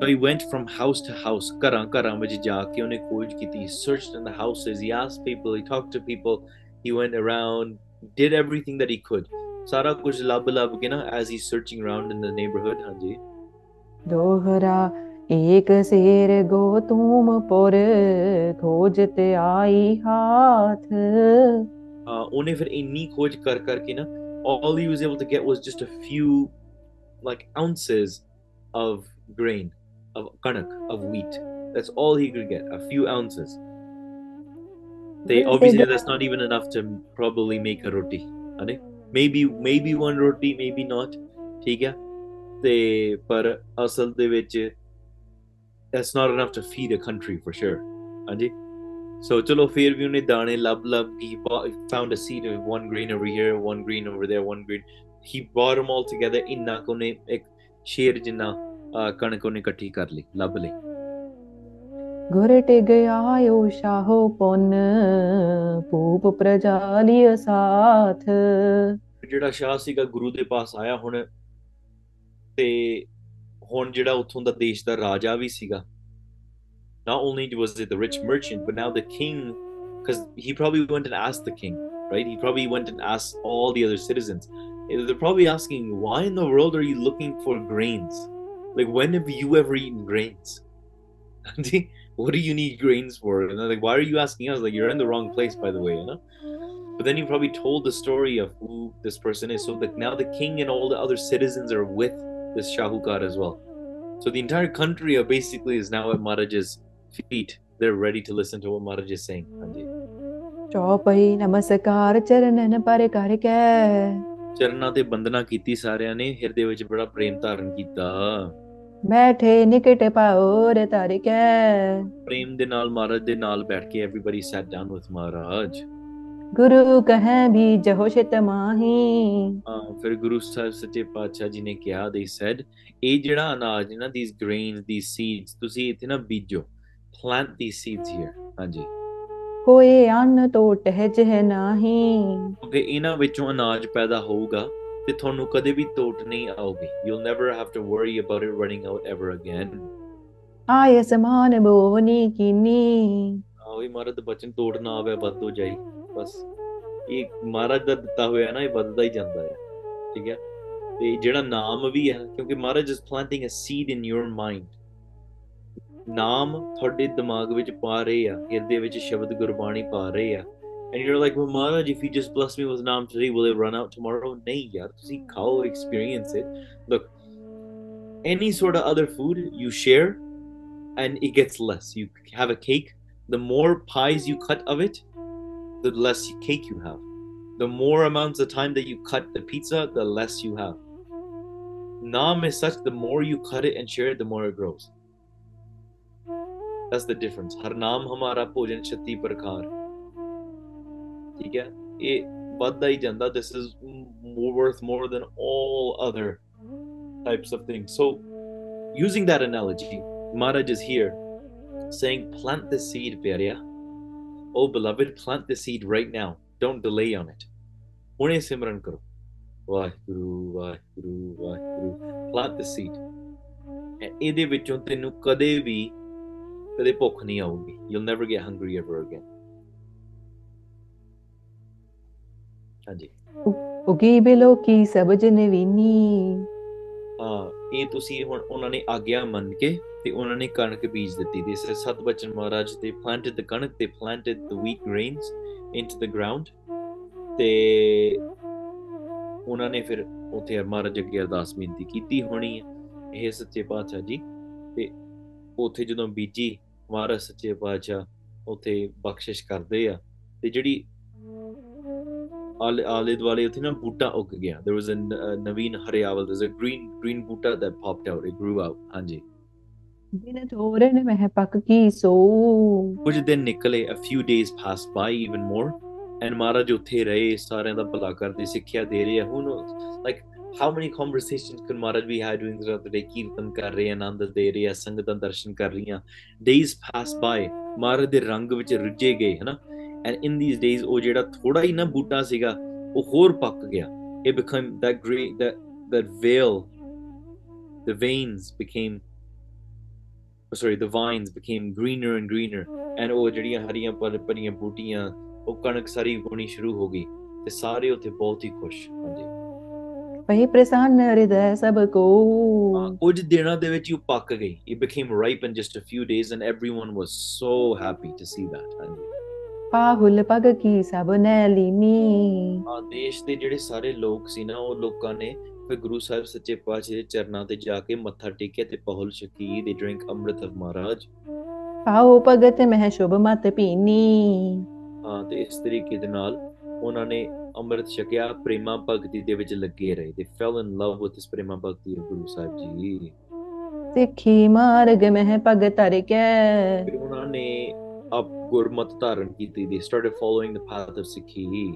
So he went from house to house, ਘਰਾਂ ਘਰਾਂ ਵਿੱਚ ਜਾ ਕੇ ਉਹਨੇ ਖੋਜ ਕੀਤੀ. He searched in the houses, he asked people, he talked to people, he went around, did everything that he could. ਸਾਰਾ ਕੁਝ ਲੱਭ ਲੱਭ ਕੇ ਨਾ as he's searching around in the neighborhood, ਹਾਂਜੀ ਦੋਹਰਾ ਏਕ ਸੇਰ ਗੋ ਤੁਮ ਪੁਰ ਖੋਜ ਤੇ ਆਈ ਹਾਥ uh, ਉਹਨੇ ਫਿਰ ਇੰਨੀ ਖੋਜ ਕਰ ਕਰਕੇ ਨਾ all he was able to get was just a few like ounces of grain of kanak of wheat that's all he could get a few ounces they obviously that's not even enough to probably make a roti honey. maybe maybe one roti maybe not ਠੀਕ ਹੈ ਤੇ ਪਰ ਅਸਲ ਦੇ ਵਿੱਚ that's not enough to feed a country for sure ਹਾਂਜੀ so ਚਲੋ ਫਿਰ ਵੀ ਉਹਨੇ ਦਾਣੇ ਲੱਭ ਲੱਭ he bought, found a seed of one grain over here one grain over there one grain he brought them all together ਇੰਨਾ ਕੁ ਨੇ ਇੱਕ ਸ਼ੇਰ ਜਿੰਨਾ ਕਣਕ ਉਹਨੇ ਇਕੱਠੀ ਕਰ ਲਈ ਲੱਭ ਲਈ घोरटे गयायो शाहो पौन पूप प्रजा लिय साथ ਜਿਹੜਾ ਸ਼ਾਹ ਸੀਗਾ ਗੁਰੂ ਦੇ ਪਾਸ ਆਇਆ ਹੁਣ ਤੇ ਹੁਣ ਜਿਹੜਾ ਉਥੋਂ ਦਾ ਦੇਸ਼ ਦਾ not only was it the rich merchant but now the king because he probably went and asked the king right? He probably went and asked all the other citizens they're probably asking, why in the world are you looking for grains? Like, when have you ever eaten grains? what do you need grains for? And they're like, why are you asking us? Like, you're in the wrong place, by the way, you know? But then you probably told the story of who this person is. So that now the king and all the other citizens are with this Shahukar as well. So the entire country are basically is now at Maharaj's feet. They're ready to listen to what Maharaj is saying. Hanji. namaskar नमस्कार चरणन ਚਰਨਾਂ ਤੇ ਬੰਦਨਾ ਕੀਤੀ ਸਾਰਿਆਂ ਨੇ ਹਿਰਦੇ ਵਿੱਚ ਬੜਾ ਪ੍ਰੇਮ ਧਾਰਨ ਕੀਤਾ। ਬੈਠੇ ਨਿਕਟ ਪਾਉਰ ਤਰ ਕੇ। ਪ੍ਰੇਮ ਦੇ ਨਾਲ ਮਹਾਰਾਜ ਦੇ ਨਾਲ ਬੈਠ ਕੇ everybody sat down with ਮਹਾਰਾਜ। ਗੁਰੂ ਕਹੈ ਵੀ ਜਹੋ ਸ਼ਿਤ ਮਾਹੀ। ਹਾਂ ਫਿਰ ਗੁਰੂ ਸਾਹਿਬ ਸੱਚੇ ਪਾਤਸ਼ਾਹ ਜੀ ਨੇ ਕਿਹਾ they said ਇਹ ਜਿਹੜਾ ਅਨਾਜ ਨਾ these grains these seeds ਤੁਸੀਂ ਇੱਥੇ ਨਾ ਬੀਜੋ। Plant these seeds here ਹਾਂਜੀ। ਹੋਏ ਅੰਨ ਤੋਟ ਹੈ ਜਹ ਨਾਹੀ। ਕਿਉਂਕਿ ਇਹਨਾਂ ਵਿੱਚੋਂ ਅਨਾਜ ਪੈਦਾ ਹੋਊਗਾ ਤੇ ਤੁਹਾਨੂੰ ਕਦੇ ਵੀ ਤੋਟ ਨਹੀਂ ਆਊਗੀ। You'll never have to worry about it running out ever again ਆਏ ਸਮਾਨ ਬੋਨੀ ਕੀਨੀ। ਆਹੀ ਮਹਾਰਾਜ ਬਚਨ ਤੋੜ ਨਾ ਆਵੇ ਵੱਧ ਹੋ ਜਾਈ। ਬਸ ਇਹ ਮਹਾਰਾਜ ਦਾ ਦਿੱਤਾ ਹੋਇਆ ਨਾ ਇਹ ਵੱਧਦਾ ਹੀ ਜਾਂਦਾ ਹੈ। ਠੀਕ ਹੈ? ਤੇ ਜਿਹੜਾ ਨਾਮ ਵੀ ਹੈ ਕਿਉਂਕਿ ਮਹਾਰਾਜ is planting a seed in your mind ਨਾਮ ਤੁਹਾਡੇ ਦਿਮਾਗ ਵਿੱਚ ਪਾ ਰਹੇ ਆ ਹਿਰਦੇ ਵਿੱਚ ਸ਼ਬਦ ਗੁਰਬਾਣੀ ਪਾ ਰਹੇ ਆ and you're like well Maharaj if you just bless me with naam today will it run out tomorrow ਨਹੀਂ ਯਾਰ ਤੁਸੀਂ ਖਾਓ experience it look any sort of other food you share and it gets less you have a cake the more pies you cut of it the less cake you have the more amounts of time that you cut the pizza the less you have naam is such the more you cut it and share it the more it grows That's the difference ਹਰ ਨਾਮ ਹਮਾਰਾ ਭੋਜਨ 36 ਪ੍ਰਕਾਰ ਠੀਕ ਹੈ ਇਹ ਵੱਧਦਾ ਹੀ ਜਾਂਦਾ this is more worth more than all other types of things so using that analogy Maharaj is here saying, plant the seed Beria. oh beloved, plant the seed right now. Don't delay on it. ਹੁਣੇ ਸਿਮਰਨ ਕਰੋ Waheguru Waheguru Waheguru plant the seed. ਇਹਦੇ ਵਿੱਚੋਂ ਤੈਨੂੰ ਕਦੇ ਵੀ ਕਦੇ ਭੁੱਖ ਨਹੀਂ ਆਊਗੀ you'll never get hungry ever again. ਹਾਂਜੀ। ਉਗੀ ਬਿਲੋ ਕੀ ਸਭ ਜਨ ਵੀਨੀ ਹਾਂ ਇਹ ਤੁਸੀਂ ਹੁਣ ਉਹਨਾਂ ਨੇ ਆਗਿਆ ਮੰਨ ਕੇ ਤੇ ਉਹਨਾਂ ਨੇ ਕਣਕ ਬੀਜ ਦਿੱਤੀ is ਸਤ ਬਚਨ ਮਹਾਰਾਜ they planted the ਕਣਕ they planted the wheat grains into the ground ਤੇ ਉਹਨਾਂ ਨੇ ਫਿਰ ਉੱਥੇ ਮਹਾਰਾਜ ਅੱਗੇ ਅਰਦਾਸ ਬੇਨਤੀ ਕੀਤੀ ਹੋਣੀ ਹੈ। ਇਹ ਸੱਚੇ ਪਾਤਸ਼ਾਹ ਜੀ ਤੇ ਉੱਥੇ ਜਦੋਂ ਬੀਜੀ ਮਹਾਰਾਜ ਸੱਚੇ ਬਾਦਸ਼ਾਹ ਉਥੇ ਬਖਸ਼ਿਸ਼ ਕਰਦੇ ਆ ਤੇ ਜਿਹੜੀ ਆਲੇ ਆਲੇ ਦੁਆਲੇ ਉਥੇ ਨਾ ਬੂਟਾ ਉੱਗ ਗਿਆ। देयर वाज ਅ ਨਵੀਨ ਹਰਿਆਵਲ there is a green green Buta that popped out it grew out ਹਾਂਜੀ। ਦਿਨ ਥੋੜੇ ਨੇ ਮਹਿ ਪੱਕ ਕੀ ਸੋ? ਕੁਝ ਦਿਨ ਨਿਕਲੇ a few days pass by even more and Maharaj ਉੱਥੇ ਰਹੇ ਸਾਰਿਆਂ ਦਾ ਭਲਾ ਕਰਦੇ ਸਿੱਖਿਆ ਦੇ ਰਹੇ ਹੁਣ like how many conversations could Maharaj be had doing throughout the day ਕੀਰਤਨ ਕਰ ਰਹੇ ਆ ਆਨੰਦ ਦੇ ਰਹੇ ਆ ਸੰਗਤਾਂ ਦਰਸ਼ਨ ਕਰ ਰਹੀਆਂ days passed by ਮਹਾਰਾਜ ਦੇ ਰੰਗ ਵਿੱਚ ਰੁੱਝੇ ਗਏ ਹਨਾ and in these days ਉਹ ਜਿਹੜਾ ਥੋੜਾ ਹੀ ਨਾ ਬੂਟਾ ਸੀਗਾ ਉਹ ਹੋਰ ਪੱਕ ਗਿਆ it became that great that that veil the veins became oh, sorry the vines became greener and greener and ਉਹ ਜਿਹੜੀਆਂ ਹਰੀਆਂ ਭਰ- ਭਰੀਆਂ ਬੂਟੀਆਂ ਉਹ ਕਣਕ ਸਾਰੀ ਉਗਣੀ ਸ਼ੁਰੂ ਹੋ ਗਈ ਤੇ ਸਾਰੇ ਉੱਥੇ ਬਹੁਤ ਹੀ ਖੁਸ਼ ਹਾਂਜੀ ਹਿਰਦੈ ਸਭ ਕੋ। ਹਾਂ, ਕੁਝ ਦਿਨਾਂ ਦੇ ਵਿੱਚ ਉਹ ਪੱਕ ਗਈ। It became ripe in just a few days and everyone was so happy to see that ਹਾਂਜੀ। ਪਾਹੁਲ ਪਗ ਕੀ ਸਭ ਨੈ ਲੀਨੀ ਹਾਂ ਦੇਸ਼ ਦੇ ਜਿਹੜੇ ਸਾਰੇ ਲੋਕ ਸੀ ਨਾ ਉਹ ਲੋਕਾਂ ਨੇ ਫਿਰ ਗੁਰੂ ਸਾਹਿਬ ਸੱਚੇ ਪਾਤਸ਼ਾਹ ਦੇ ਚਰਨਾਂ ਤੇ ਜਾ ਕੇ ਮੱਥਾ ਟੇਕਿਆ ਤੇ ਪਹੁਲ ਛਕੀ ਦੇ ਡਰਿੰਕ ਅੰਮ੍ਰਿਤ of ਮਹਾਰਾਜ। ਪਾਉ ਭਗਤ ਮਹਿ ਸ਼ੁਭ ਮਤ ਪੀਨੀ ਹਾਂ ਤੇ ਇਸ ਤਰੀਕੇ ਦੇ ਨਾਲ ਉਹਨਾਂ ਨੇ ਅੰਮ੍ਰਿਤ ਛਕਿਆ ਪ੍ਰੇਮਾ ਭਗਤੀ ਦੇ ਵਿੱਚ ਲੱਗੇ ਰਹੇ they fell in love with this ਪ੍ਰੇਮਾ ਭਗਤੀ of ਗੁਰੂ ਸਾਹਿਬ ਜੀ। ਸਿੱਖੀ ਮਾਰਗ ਮਹਿ ਪਗ ਤਰ ਕੇ। ਫਿਰ ਉਹਨਾਂ ਨੇ ਆਪ ਗੁਰਮਤ ਧਾਰਨ ਕੀਤੀ they started following the path of ਸਿੱਖੀ।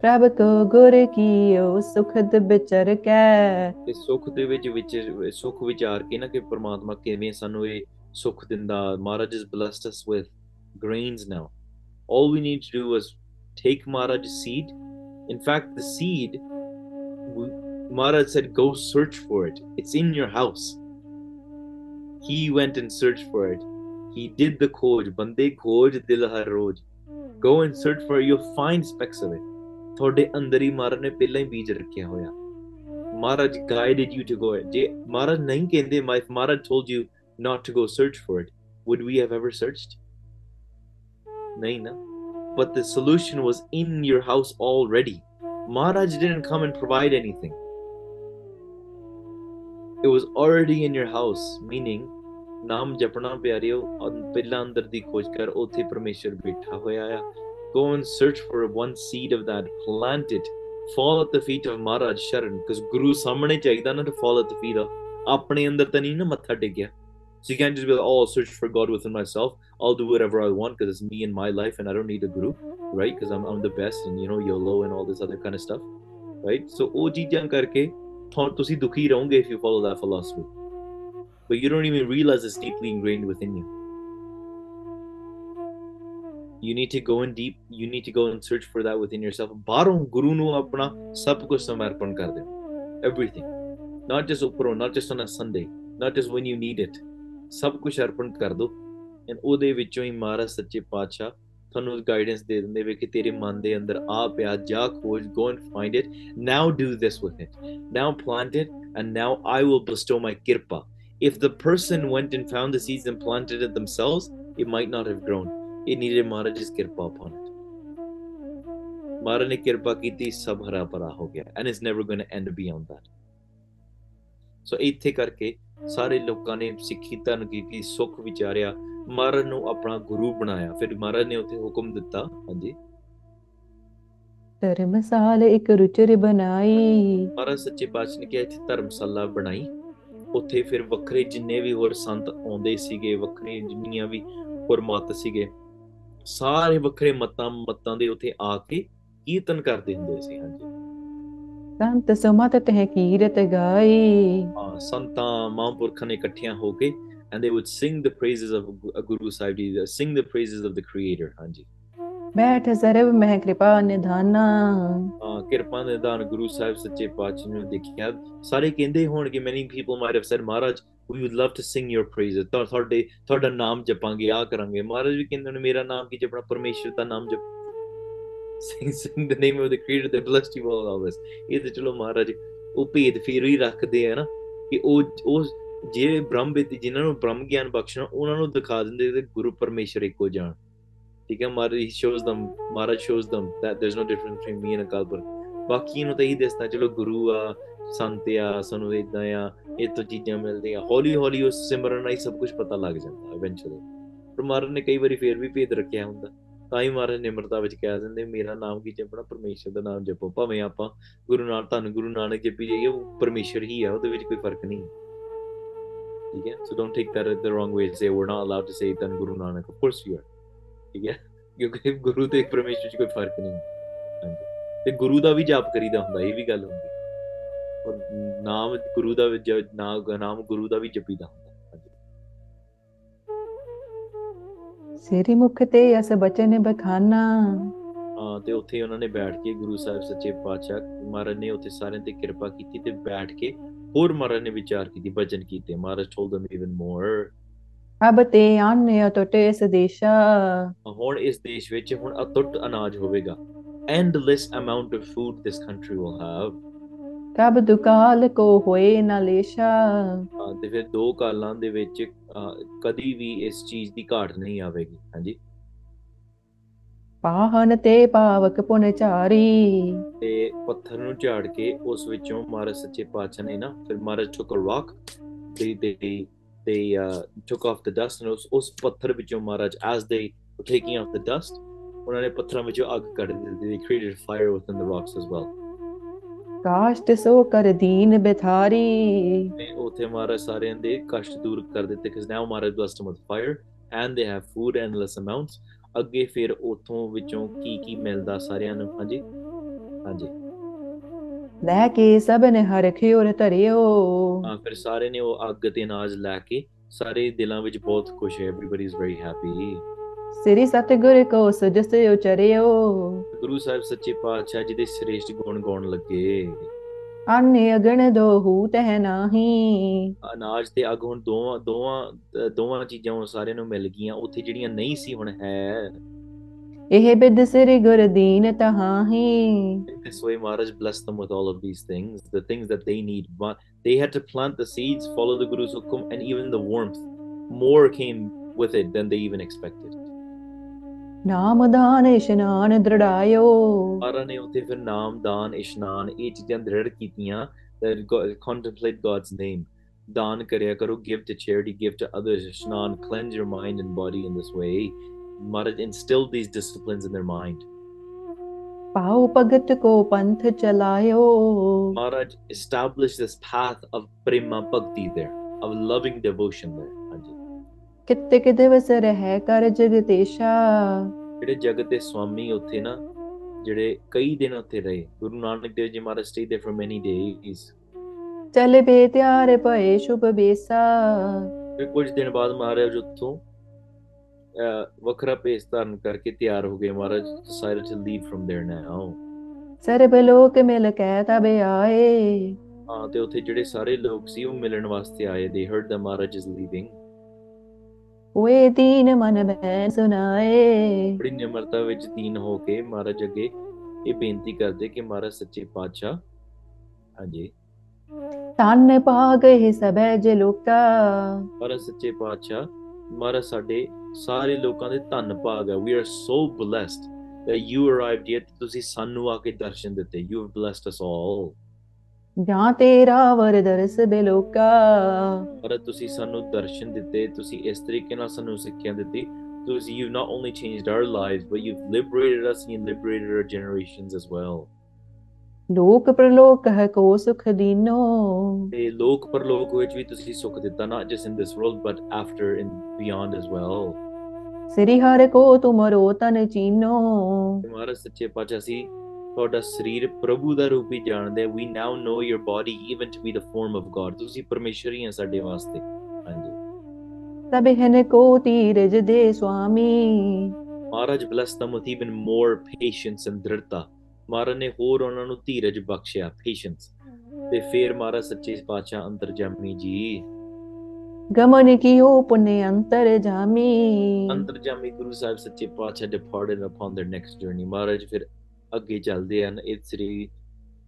ਪ੍ਰਭ ਕੋ ਗੁਰ ਕੀਓ ਸੁਖਦ ਵਿਚਰ ਕੇ। ਤੇ ਸੁੱਖ ਦੇ ਵਿੱਚ ਵਿੱਚ ਸੁੱਖ ਵਿਚਾਰ ਕੇ ਨਾ ਕਿ ਪ੍ਰਮਾਤਮਾ ਕਿਵੇਂ ਸਾਨੂੰ ਇਹ ਸੁੱਖ ਦਿੰਦਾ। ਮਹਾਰਾਜ has blessed us with grains now all we need to do is take Maharaj's seed in fact the seed we- Maharaj said go search for it it's in your house he went and searched for it he did the khoj bande khoj dil har roj go and search for it you'll find specks of it ਤੁਹਾਡੇ ਅੰਦਰ ਹੀ ਮਹਾਰਾਜ ਨੇ ਪਹਿਲਾਂ ਹੀ ਬੀਜ ਰੱਖਿਆ ਹੋਇਆ Maharaj guided you to go it. ਜੇ Maharaj ਨਹੀਂ ਕਹਿੰਦੇ my if Maharaj told you not to go search for it would we have ever searched ਨਹੀਂ ਨਾ but the solution was in your house already. Maharaj didn't come and provide anything. It was already in your house, meaning ਨਾਮ ਜਪਣਾ ਪਿਆਰਿਓ ਅੰ- ਪਹਿਲਾਂ ਅੰਦਰ ਦੀ ਖੋਜ ਕਰ ਉੱਥੇ ਪਰਮੇਸ਼ਰ ਬੈਠਾ ਹੋਇਆ ਆ go and search for one seed of that plant it fall at the feet of Maharaj Sharan because Guru ਸਾਹਮਣੇ ਚਾਹੀਦਾ ਨਾ to fall at the feet of ਆਪਣੇ ਅੰਦਰ ਤਾਂ ਨਹੀਂ ਨਾ ਮੱਥਾ ਟੇਕਿਆ so you can't just be like oh I'll search for God within myself I'll do whatever I want because it's me and my life and I don't need a guru right because I'm, I'm the best and you know YOLO and all this other kind of stuff right so ਉਹ ਚੀਜ਼ਾਂ ਕਰਕੇ ਤੁਹਾਨੂੰ ਤੁਸੀਂ ਦੁਖੀ ਰਹੋਗੇ if you follow that philosophy but you don't even realize it's deeply ingrained within you. You need to go in deep. You need to go and search for that within yourself. ਬਾਹਰੋਂ ਗੁਰੂ ਨੂੰ ਆਪਣਾ ਸਭ ਕੁਝ ਸਮਰਪਣ ਕਰ ਦਿਓ. Everything. Not just ਉੱਪਰੋਂ, not just on a Sunday, not just when you need it. ਸਭ ਕੁਝ ਅਰਪਣ ਕਰ ਦਿਓ. And ਉਹਦੇ ਵਿੱਚੋਂ ਹੀ ਮਹਾਰਾਜ ਸੱਚੇ ਪਾਤਸ਼ਾਹ ਤੁਹਾਨੂੰ ਗਾਈਡੈਂਸ ਦੇ ਦਿੰਦੇ ਵੇ ਕਿ ਤੇਰੇ ਮਨ ਦੇ ਅੰਦਰ ਆ ਪਿਆ ਜਾ ਖੋਜ go and find it. Now do this with it. Now plant it and now I will bestow my kirpa. if the person went and found the seeds and planted it themselves, it might not have grown. It needed Maharaj's kirpa upon it. Maharaj ne kirpa ਕੀਤੀ ਸਭ ਹਰਾ ਭਰਾ ਹੋ ਗਿਆ and it's never going to end beyond that. So ਇੱਥੇ ਕਰਕੇ ਸਾਰੇ ਲੋਕਾਂ ਨੇ ਸਿੱਖੀ ਧਨ ਕੀਤੀ ਸੁਖ ਵਿਚਾਰਿਆ ਮਹਾਰਾਜ ਨੂੰ ਆਪਣਾ ਗੁਰੂ ਬਣਾਇਆ। ਫਿਰ ਮਹਾਰਾਜ ਨੇ ਉੱਥੇ ਹੁਕਮ ਦਿੱਤਾ ਹਾਂਜੀ। ਧਰਮਸਾਲ ਇੱਕ ਰੁਚਰ ਬਣਾਈ। ਮਹਾਰਾਜ ਸੱਚੇ ਪਾਤਸ਼ਾਹ ਨੇ ਕਿਹਾ ਇੱਥੇ ਧਰਮਸ਼ਾਲਾ ਬਣਾਈ। ਉੱਥੇ ਫਿਰ ਵੱਖਰੇ ਜਿੰਨੇ ਵੀ ਹੋਰ ਸੰਤ ਆਉਂਦੇ ਸੀਗੇ ਵੱਖਰੇ ਜਿੰਨੀਆਂ ਵੀ ਹੋਰ ਮਤ ਸੀਗੇ ਸਾਰੇ ਵੱਖਰੇ ਮਤਾਂ ਮਤਾਂ ਦੇ ਉੱਥੇ ਆ ਕੇ ਕੀਰਤਨ ਕਰਦੇ ਹੁੰਦੇ ਸੀ ਹਾਂਜੀ। ਸੰਤ ਸਮਤ ਤਹਿ ਕੀਰਤ ਗਾਈ। ਹਾਂ, ਸੰਤਾਂ ਮਹਾਂਪੁਰਖਾਂ ਨੇ ਇਕੱਠੀਆਂ ਹੋ ਕੇ and they would sing the praises of a Guru Sahib Ji, uh, sing the praises of the Creator ਹਾਂਜੀ ਬੈਠ ਸਰਬ ਮਹਿ ਕਿਰਪਾ ਨਿਧਾਨਾ ਹਾਂ ਕਿਰਪਾ ਦੇ ਦਾਨ ਗੁਰੂ ਸਾਹਿਬ ਸੱਚੇ ਪਾਤਸ਼ਾਹ ਨੂੰ ਦੇਖਿਆ ਸਾਰੇ ਕਹਿੰਦੇ ਹੋਣਗੇ many people might have said Maharaj we would love to sing your praises ਤੁਹਾ- ਤੁਹਾਡੇ ਤੁਹਾਡਾ ਨਾਮ ਜਪਾਂਗੇ ਆ ਕਰਾਂਗੇ ਮਹਾਰਾਜ ਵੀ ਕਹਿੰਦੇ ਨੇ ਮੇਰਾ ਨਾਮ ਕੀ ਜਪਣਾ ਪਰਮੇਸ਼ਰ ਦਾ ਨਾਮ ਜਪ sing, sing the name of the creator that blessed you all of us ਇਹ ਤੇ ਚਲੋ ਮਹਾਰਾਜ ਉਹ ਭੇਦ ਫਿਰ ਹੀ ਰੱਖਦੇ ਆ ਨਾ ਕਿ ਉਹ ਉਹ ਜਿਹੜੇ ਬ੍ਰਹਮ ਵਿਦਿ ਜਿਨ੍ਹਾਂ ਨੂੰ ਬ੍ਰਹਮ ਗਿਆਨ ਬਖਸ਼ਣਾ, ਉਹਨਾਂ ਨੂੰ ਦਿਖਾ ਦਿੰਦੇ ਤੇ ਗੁਰੂ ਪਰਮੇਸ਼ਰ ਇੱਕੋ ਜਾਣ। ਠੀਕ ਹੈ ਮਹਾਰਾਜ he shows them Maharaj shows them that there's no difference between me and Akal Purakh. ਬਾਕੀ ਨੂੰ ਤਾਂ ਇਹੀ ਦੱਸਦਾ, ਚਲੋ ਗੁਰੂ ਆ, ਸੰਤ ਆ, ਸਾਨੂੰ ਇਦਾਂ ਆ, ਇਹ ਤੋਂ ਚੀਜ਼ਾਂ ਮਿਲਦੀਆਂ, ਹੌਲੀ ਹੌਲੀ ਉਸ ਸਿਮਰਨ ਨਾਲ ਹੀ ਸਭ ਕੁਝ ਪਤਾ ਲੱਗ ਜਾਂਦਾ ਇਵੈਂਚੁਅਲੀ ਪਰ ਮਹਾਰਾਜ ਨੇ ਕਈ ਵਾਰੀ ਫੇਰ ਵੀ ਭੇਦ ਰੱਖਿਆ ਹੁੰਦਾ, ਤਾਂ ਹੀ ਮਹਾਰਾਜ ਨਿਮਰਤਾ ਵਿੱਚ ਕਹਿ ਦਿੰਦੇ, ਮੇਰਾ ਨਾਮ ਕੀ ਜਪਣਾ? ਪਰਮੇਸ਼ਰ ਦਾ ਨਾਮ ਜਪੋ। ਭਾਵੇਂ ਆਪਾਂ ਗੁਰੂ ਨਾਨਕ ਧੰਨ ਗੁਰੂ ਨਾਨਕ ਜਪੀ ਜਾਈਏ, ਉਹ ਪਰਮੇਸ਼ਰ ਹੀ ਆ, ਉਹਦੇ ਵਿੱਚ ਕੋਈ ਫ਼ਰਕ ਨਹੀਂ। ਠੀਕ ਹੈ? So don't take that the wrong way to say we're not allowed to say ਧੰਨ Guru Nanak of course you are. ਠੀਕ ਹੈ? ਕਿਉਂਕਿ ਗੁਰੂ ਤੇ ਪਰਮੇਸ਼ਰ 'ਚ ਕੋਈ ਫ਼ਰਕ ਨਹੀਂ ਹਾਂਜੀ। ਤੇ ਗੁਰੂ ਦਾ ਵੀ ਜਾਪ ਕਰੀਦਾ ਹੁੰਦਾ ਇਹ ਵੀ ਗੱਲ ਹੁੰਦੀ। ਔਰ ਨਾਮ ਗੁਰੂ ਦਾ ਵੀ ਜ- ਨਾ- ਨਾਮ ਗੁਰੂ ਦਾ ਵੀ ਜਪੀਦਾ ਹੁੰਦਾ। ਹਾਂਜੀ। ਸਿਰੀ ਮੁਖ ਤੇ ਅਸ ਬਚਨ ਬਖਾਨਾ ਹਾਂ ਤੇ ਉੱਥੇ ਉਹਨਾਂ ਨੇ ਬੈਠ ਕੇ ਗੁਰੂ ਸਾਹਿਬ ਸੱਚੇ ਪਾਤਸ਼ਾਹ ਮਹਾਰਾਜ ਨੇ ਉੱਥੇ ਸਾਰਿਆਂ ਤੇ ਕਿਰਪਾ ਕੀਤੀ ਤੇ ਬੈਠ ਕੇ ਹੋਰ ਮਹਾਰਾਜ ਨੇ ਵਿਚਾਰ ਕੀਤੀ ਭਜਨ ਕੀਤੇ। ਮਹਾਰਾਜ told them even more ਅਬ ਤੇ ਆਨਿ ਅਟੁੱਟ ਇਸ ਦੇਸ਼ਾ ਹੁਣ ਇਸ ਦੇਸ਼ ਵਿੱਚ ਹੁਣ ਅਤੁੱਟ ਅਨਾਜ ਹੋਵੇਗਾ। Endless amount of food this country will have ਕਬ ਦੁਕਾਲ ਕੋ ਹੋਏ ਨਾ ਲੇਸ਼ਾ। ਤੇ ਫਿਰ ਦੋ ਕਾਲਾਂ ਦੇ ਵਿੱਚ ਕਦੀ ਵੀ ਇਸ ਚੀਜ਼ ਦੀ ਘਾਟ ਨਹੀਂ ਆਵੇਗੀ। ਹਾਂਜੀ? ਪਾਹਨ ਤੇ ਪਾਵਕ ਪੁਨ ਚਾਰੀ ਤੇ ਪੱਥਰ ਨੂੰ ਝਾੜ ਕੇ ਉਸ ਵਿੱਚੋਂ ਮਹਾਰਾਜ ਸੱਚੇ ਪਾਤਸ਼ਾਹ ਨੇ ਨਾ ਫਿਰ ਮਹਾਰਾਜ took a rock they they uh, took off the dust and ਉਸ ਉਸ ਪੱਥਰ ਵਿੱਚੋਂ ਮਹਾਰਾਜ as they were taking off the dust ਉਹਨਾਂ ਨੇ ਪੱਥਰਾਂ ਵਿੱਚੋਂ ਅੱਗ ਕੱਢ ਦਿੱਤੀ they created fire within the rocks as well ਕਾਸ਼ਟ ਸੋ ਕਰ ਦੀਨ ਬਿਥਾਰੀ ਤੇ ਉੱਥੇ ਮਹਾਰਾਜ ਸਾਰਿਆਂ ਦੇ ਕਸ਼ਟ ਦੂਰ ਕਰ ਦਿੱਤੇ because now Maharaj them with fire and they have food endless amounts ਅੱਗੇ ਫਿਰ ਉਥੋਂ ਵਿੱਚੋਂ ਕੀ ਕੀ ਮਿਲਦਾ ਸਾਰਿਆਂ ਨੂੰ? ਹਾਂਜੀ। ਹਾਂਜੀ। ਲੈ ਕੇ ਸਭ ਨੇ ਹਰਖਿਓ ਰ ਧਰਿਓ। ਹਾਂ ਫਿਰ ਸਾਰੇ ਨੇ ਉਹ ਅੱਗ ਤੇ ਅਨਾਜ ਲੈ ਕੇ ਸਾਰੇ ਦਿਲਾਂ ਵਿੱਚ ਬਹੁਤ ਖੁਸ਼ ਹੈ। Everybody is very happy ਸ੍ਰੀ ਸਤਿਗੁਰ ਕੋ ਸਜਸ ਉਚਰਿਓ। ਗੁਰੂ ਸਾਹਿਬ ਸੱਚੇ ਪਾਤਸ਼ਾਹ ਜੀ ਦੇ ਸ੍ਰੇਸ਼ਟ ਗੁਣ ਗਾਉਣ ਲੱਗੇ। ਆਨੇ ਅਗਣ ਦੋਹੂ ਤਹਿ ਨਾਹੀ ਅਨਾਜ ਤੇ ਅੱਗ ਹੁਣ ਦੋਵਾਂ ਦੋਵਾਂ ਅਹ ਦੋਵਾਂ ਚੀਜ਼ਾਂ ਹੁਣ ਸਾਰਿਆਂ ਨੂੰ ਮਿਲ ਗਈਆਂ ਉੱਥੇ ਜਿਹੜੀਆਂ ਨਹੀਂ ਸੀ ਹੁਣ ਹੈ ਇਹ ਬਿਦ ਸ੍ਰੀ ਗੁਰ ਦੀਨ ਤਹਾਹੀ this way Maharaj blessed them with all of these things, the things that they need. But they had to plant the seeds, follow the Guru's hukum, and even the warmth. More came with it than they even expected. ਨਾਮਦਾਨ ਇਸ਼ਨਾਨ ਦ੍ਰਿੜਾਇਓ ਮਹਾਰਾਜ ਨੇ ਉੱਥੇ ਫਿਰ ਨਾਮ ਦਾਨ ਇਸ਼ਨਾਨ ਇਹ ਚੀਜ਼ਾਂ ਦ੍ਰਿੜ ਕੀਤੀਆਂ that God, contemplate God's name ਦਾਨ ਕਰਿਆ ਕਰੋ give to charity give to others ਇਸ਼ਨਾਨ cleanse your mind and body in this way Maharaj instilled these disciplines in their mind ਪਾਉ ਭਗਤ ਕੋ ਪੰਥ ਚਲਾਇਓ Maharaj established this path of prema bhakti there of loving devotion there ਹਾਂਜੀ ਕਿਤਿਕ ਦਿਵਸ ਰਹਿ ਕਰ ਜਗਤੇਸ਼ਾ ਜਿਹੜੇ ਜਗਤ ਦੇ ਸਵਾਮੀ ਉੱਥੇ ਨਾ ਜਿਹੜੇ ਕਈ ਦਿਨ ਉੱਥੇ ਰਹੇ ਗੁਰੂ ਨਾਨਕ ਦੇਵ ਜੀ ਮਹਾਰਾਜ stayed there for many days ਚਲ ਬੇ ਤਿਆਰ ਭਏ ਸ਼ੁਭ ਬੇਸਾ। ਫਿਰ ਕੁਝ ਦਿਨ ਬਾਅਦ ਮਹਾਰਾਜ ਉੱਥੋਂ ਵੱਖਰਾ ਭੇਸ ਧਾਰਨ ਕਰਕੇ ਤਿਆਰ ਹੋ ਗਏ ਮਹਾਰਾਜ decided to leave from there now ਸਰਬ ਲੋਕ ਮਿਲ ਕੈ ਤਬ ਆਏ। ਹਾਂ ਤੇ ਉੱਥੇ ਜਿਹੜੇ ਸਾਰੇ ਲੋਕ ਸੀ ਉਹ ਮਿਲਣ ਵਾਸਤੇ ਆਏ they heard that Maharaj is leaving ਹੋਏ ਦੀਨ ਮਨ ਬੈ ਸੁਨਾਏ। ਬੜੀ ਨਿਮਰਤਾ ਵਿੱਚ ਦੀਨ ਹੋ ਕੇ ਮਹਾਰਾਜ ਅੱਗੇ ਇਹ ਬੇਨਤੀ ਕਰਦੇ ਕਿ ਮਹਾਰਾਜ ਸੱਚੇ ਪਾਤਸ਼ਾਹ ਹਾਂਜੀ। ਤਨ ਪਾ ਗਏ ਸਭੈ ਜ ਲੋਕਾ। ਮਹਾਰਾਜ ਸੱਚੇ ਪਾਤਸ਼ਾਹ ਮਹਾਰਾਜ ਸਾਡੇ ਸਾਰੇ ਲੋਕਾਂ ਦੇ ਧੰਨ ਭਾਗ ਹੈ। We are so blessed that you arrived here ਤੁਸੀਂ ਸਾਨੂੰ ਆ ਕੇ ਦਰਸ਼ਨ ਦਿੱਤੇ। You have blessed us all ਜਾਂ ਤੇਰਾ ਵਰ ਦਰਸ ਬੇਲੋਕਾ। ਪਰ ਤੁਸੀਂ ਸਾਨੂੰ ਦਰਸ਼ਨ ਦਿੱਤੇ ਤੁਸੀਂ ਇਸ ਤਰੀਕੇ ਨਾਲ ਸਾਨੂੰ ਸਿੱਖਿਆ ਦਿੱਤੀ। ਤੁਸੀਂ you not only changed our lives but you liberated us and liberated our generations as well ਲੋਕ ਪ੍ਰਲੋਕ ਹੈ ਕੋ ਸੁਖ ਦੀਨੋ। ਤੇ ਲੋਕ ਪ੍ਰਲੋਕ ਵਿੱਚ ਵੀ ਤੁਸੀਂ ਸੁਖ ਦਿੱਤਾ ਨਾ just in this world but after in beyond as well ਸ੍ਰੀ ਹਰਿ ਕੋ ਤੁਮਰੋ ਤਨ ਚੀਨੋ। ਤੁਹਾਡਾ ਸੱਚੇ ਪਾਤਸ਼ਾਹ ਸੀ ਤੁਹਾਡਾ ਸਰੀਰ ਪ੍ਰਭੂ ਦਾ ਰੂਪ ਹੀ ਜਾਣਦੇ we now know your body even to be the form of God ਤੁਸੀਂ ਪਰਮੇਸ਼ਰ ਹੀ ਆ ਸਾਡੇ ਵਾਸਤੇ। ਹਾਂਜੀ। ਸਭ ਹਨ ਕੋ ਤੀਰਜ ਦੇ ਸੁਆਮੀ। ਮਹਾਰਾਜ blessed them with even more patience and ਦ੍ਰਿੜਤਾ। ਮਹਾਰਾਜ ਨੇ ਹੋਰ ਉਹਨਾਂ ਨੂੰ ਧੀਰਜ ਬਖਸ਼ਿਆ patience ਤੇ ਫਿਰ ਮਹਾਰਾਜ ਸੱਚੇ ਪਾਤਸ਼ਾਹ ਅੰਤਰਜਾਮੀ ਜੀ। ਗਮਨ ਕੀਓ ਪੁਨੇ ਅੰਤਰ ਜਾਮੀ। ਅੰਤਰਜਾਮੀ ਗੁਰੂ ਸਾਹਿਬ ਸੱਚੇ ਪਾਤਸ਼ਾਹ departed upon their next journey ਮਹਾਰਾਜ ਫਿਰ ਅੱਗੇ ਚੱਲਦੇ ਹਨ, ਇਹ ਸ੍ਰੀ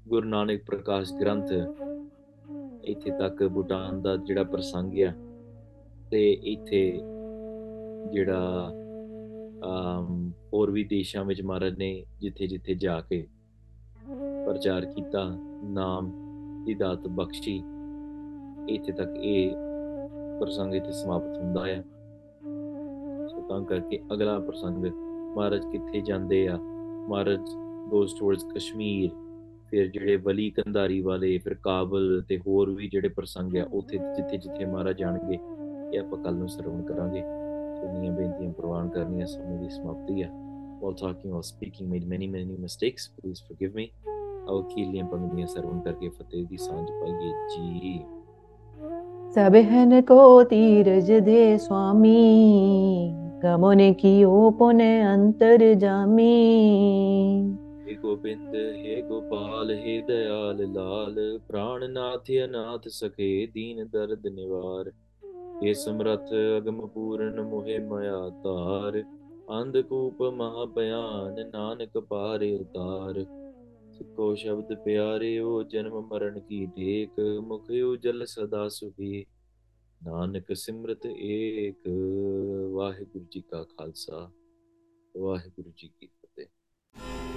ਗੁਰੂ ਨਾਨਕ ਪ੍ਰਕਾਸ਼ ਗ੍ਰੰਥ ਇੱਥੇ ਤੱਕ ਭੂਟਾਨ ਦਾ ਜਿਹੜਾ ਪ੍ਰਸੰਗ ਆ, ਤੇ ਇੱਥੇ ਜਿਹੜਾ, ਅਮ, ਹੋਰ ਵੀ ਦੇਸ਼ਾਂ ਵਿੱਚ ਮਹਾਰਾਜ ਨੇ ਜਿੱਥੇ ਜਿੱਥੇ ਜਾ ਕੇ ਪ੍ਰਚਾਰ ਕੀਤਾ, ਨਾਮ ਦੀ ਦਾਤ ਬਖਸ਼ੀ, ਇੱਥੇ ਤੱਕ ਇਹ ਪ੍ਰਸੰਗ ਇੱਥੇ ਸਮਾਪਤ ਹੁੰਦਾ ਹੈ ਸੋ ਤਾਂ ਕਰਕੇ ਅਗਲਾ ਪ੍ਰਸੰਗ, ਮਹਾਰਾਜ ਕਿੱਥੇ ਜਾਂਦੇ ਆ? ਮਹਾਰਾਜ goes towards ਕਸ਼ਮੀਰ ਫਿਰ ਜਿਹੜੇ ਵਲੀ ਕੰਧਾਰੀ ਵਾਲੇ ਫਿਰ ਕਾਬਲ ਤੇ ਹੋਰ ਵੀ ਜਿਹੜੇ ਪ੍ਰਸੰਗ ਆ ਉੱਥੇ ਜਿੱਥੇ ਜਿੱਥੇ ਮਹਾਰਾਜ ਜਾਣਗੇ ਇਹ ਆਪਾਂ ਕੱਲ ਨੂੰ ਸਰਵਣ ਕਰਾਂਗੇ ਸੁਣੀਆਂ ਬੇਨਤੀਆਂ ਪ੍ਰਵਾਨ ਕਰਨੀਆਂ ਸਮੇਂ ਦੀ ਸਮਾਪਤੀ ਆ while talking while speaking made many many mistakes please forgive me ਆਓ ਕੀਲੀਆਂ ਪੰਗਦੀਆਂ ਸਰਵਣ ਕਰਕੇ ਫਤਿਹ ਦੀ ਸਾਂਝ ਪਾਈਏ ਜੀ ਸਭ ਹਨ ਕੋ ਤੀਰਜ ਦੇ ਸੁਆਮੀ ਗਮਨ ਕੀਓ ਪੁਨੇ ਅੰਤਰ ਜਾਮੀ हे गोविंद हे गोपाल हे दयाल लाल प्राणनाथ अनाथ सखे दीन दर्द निवार हे समरथ अगम पूर्ण मोहे मया तार अंधकूप महाभयान नानक पारे उतार सिको शब्द प्यारे ओ जन्म मरण की टेक मुख उजल सदा सुखी नानक सिमरत एक वाहिगुरु जी का खालसा वाहिगुरु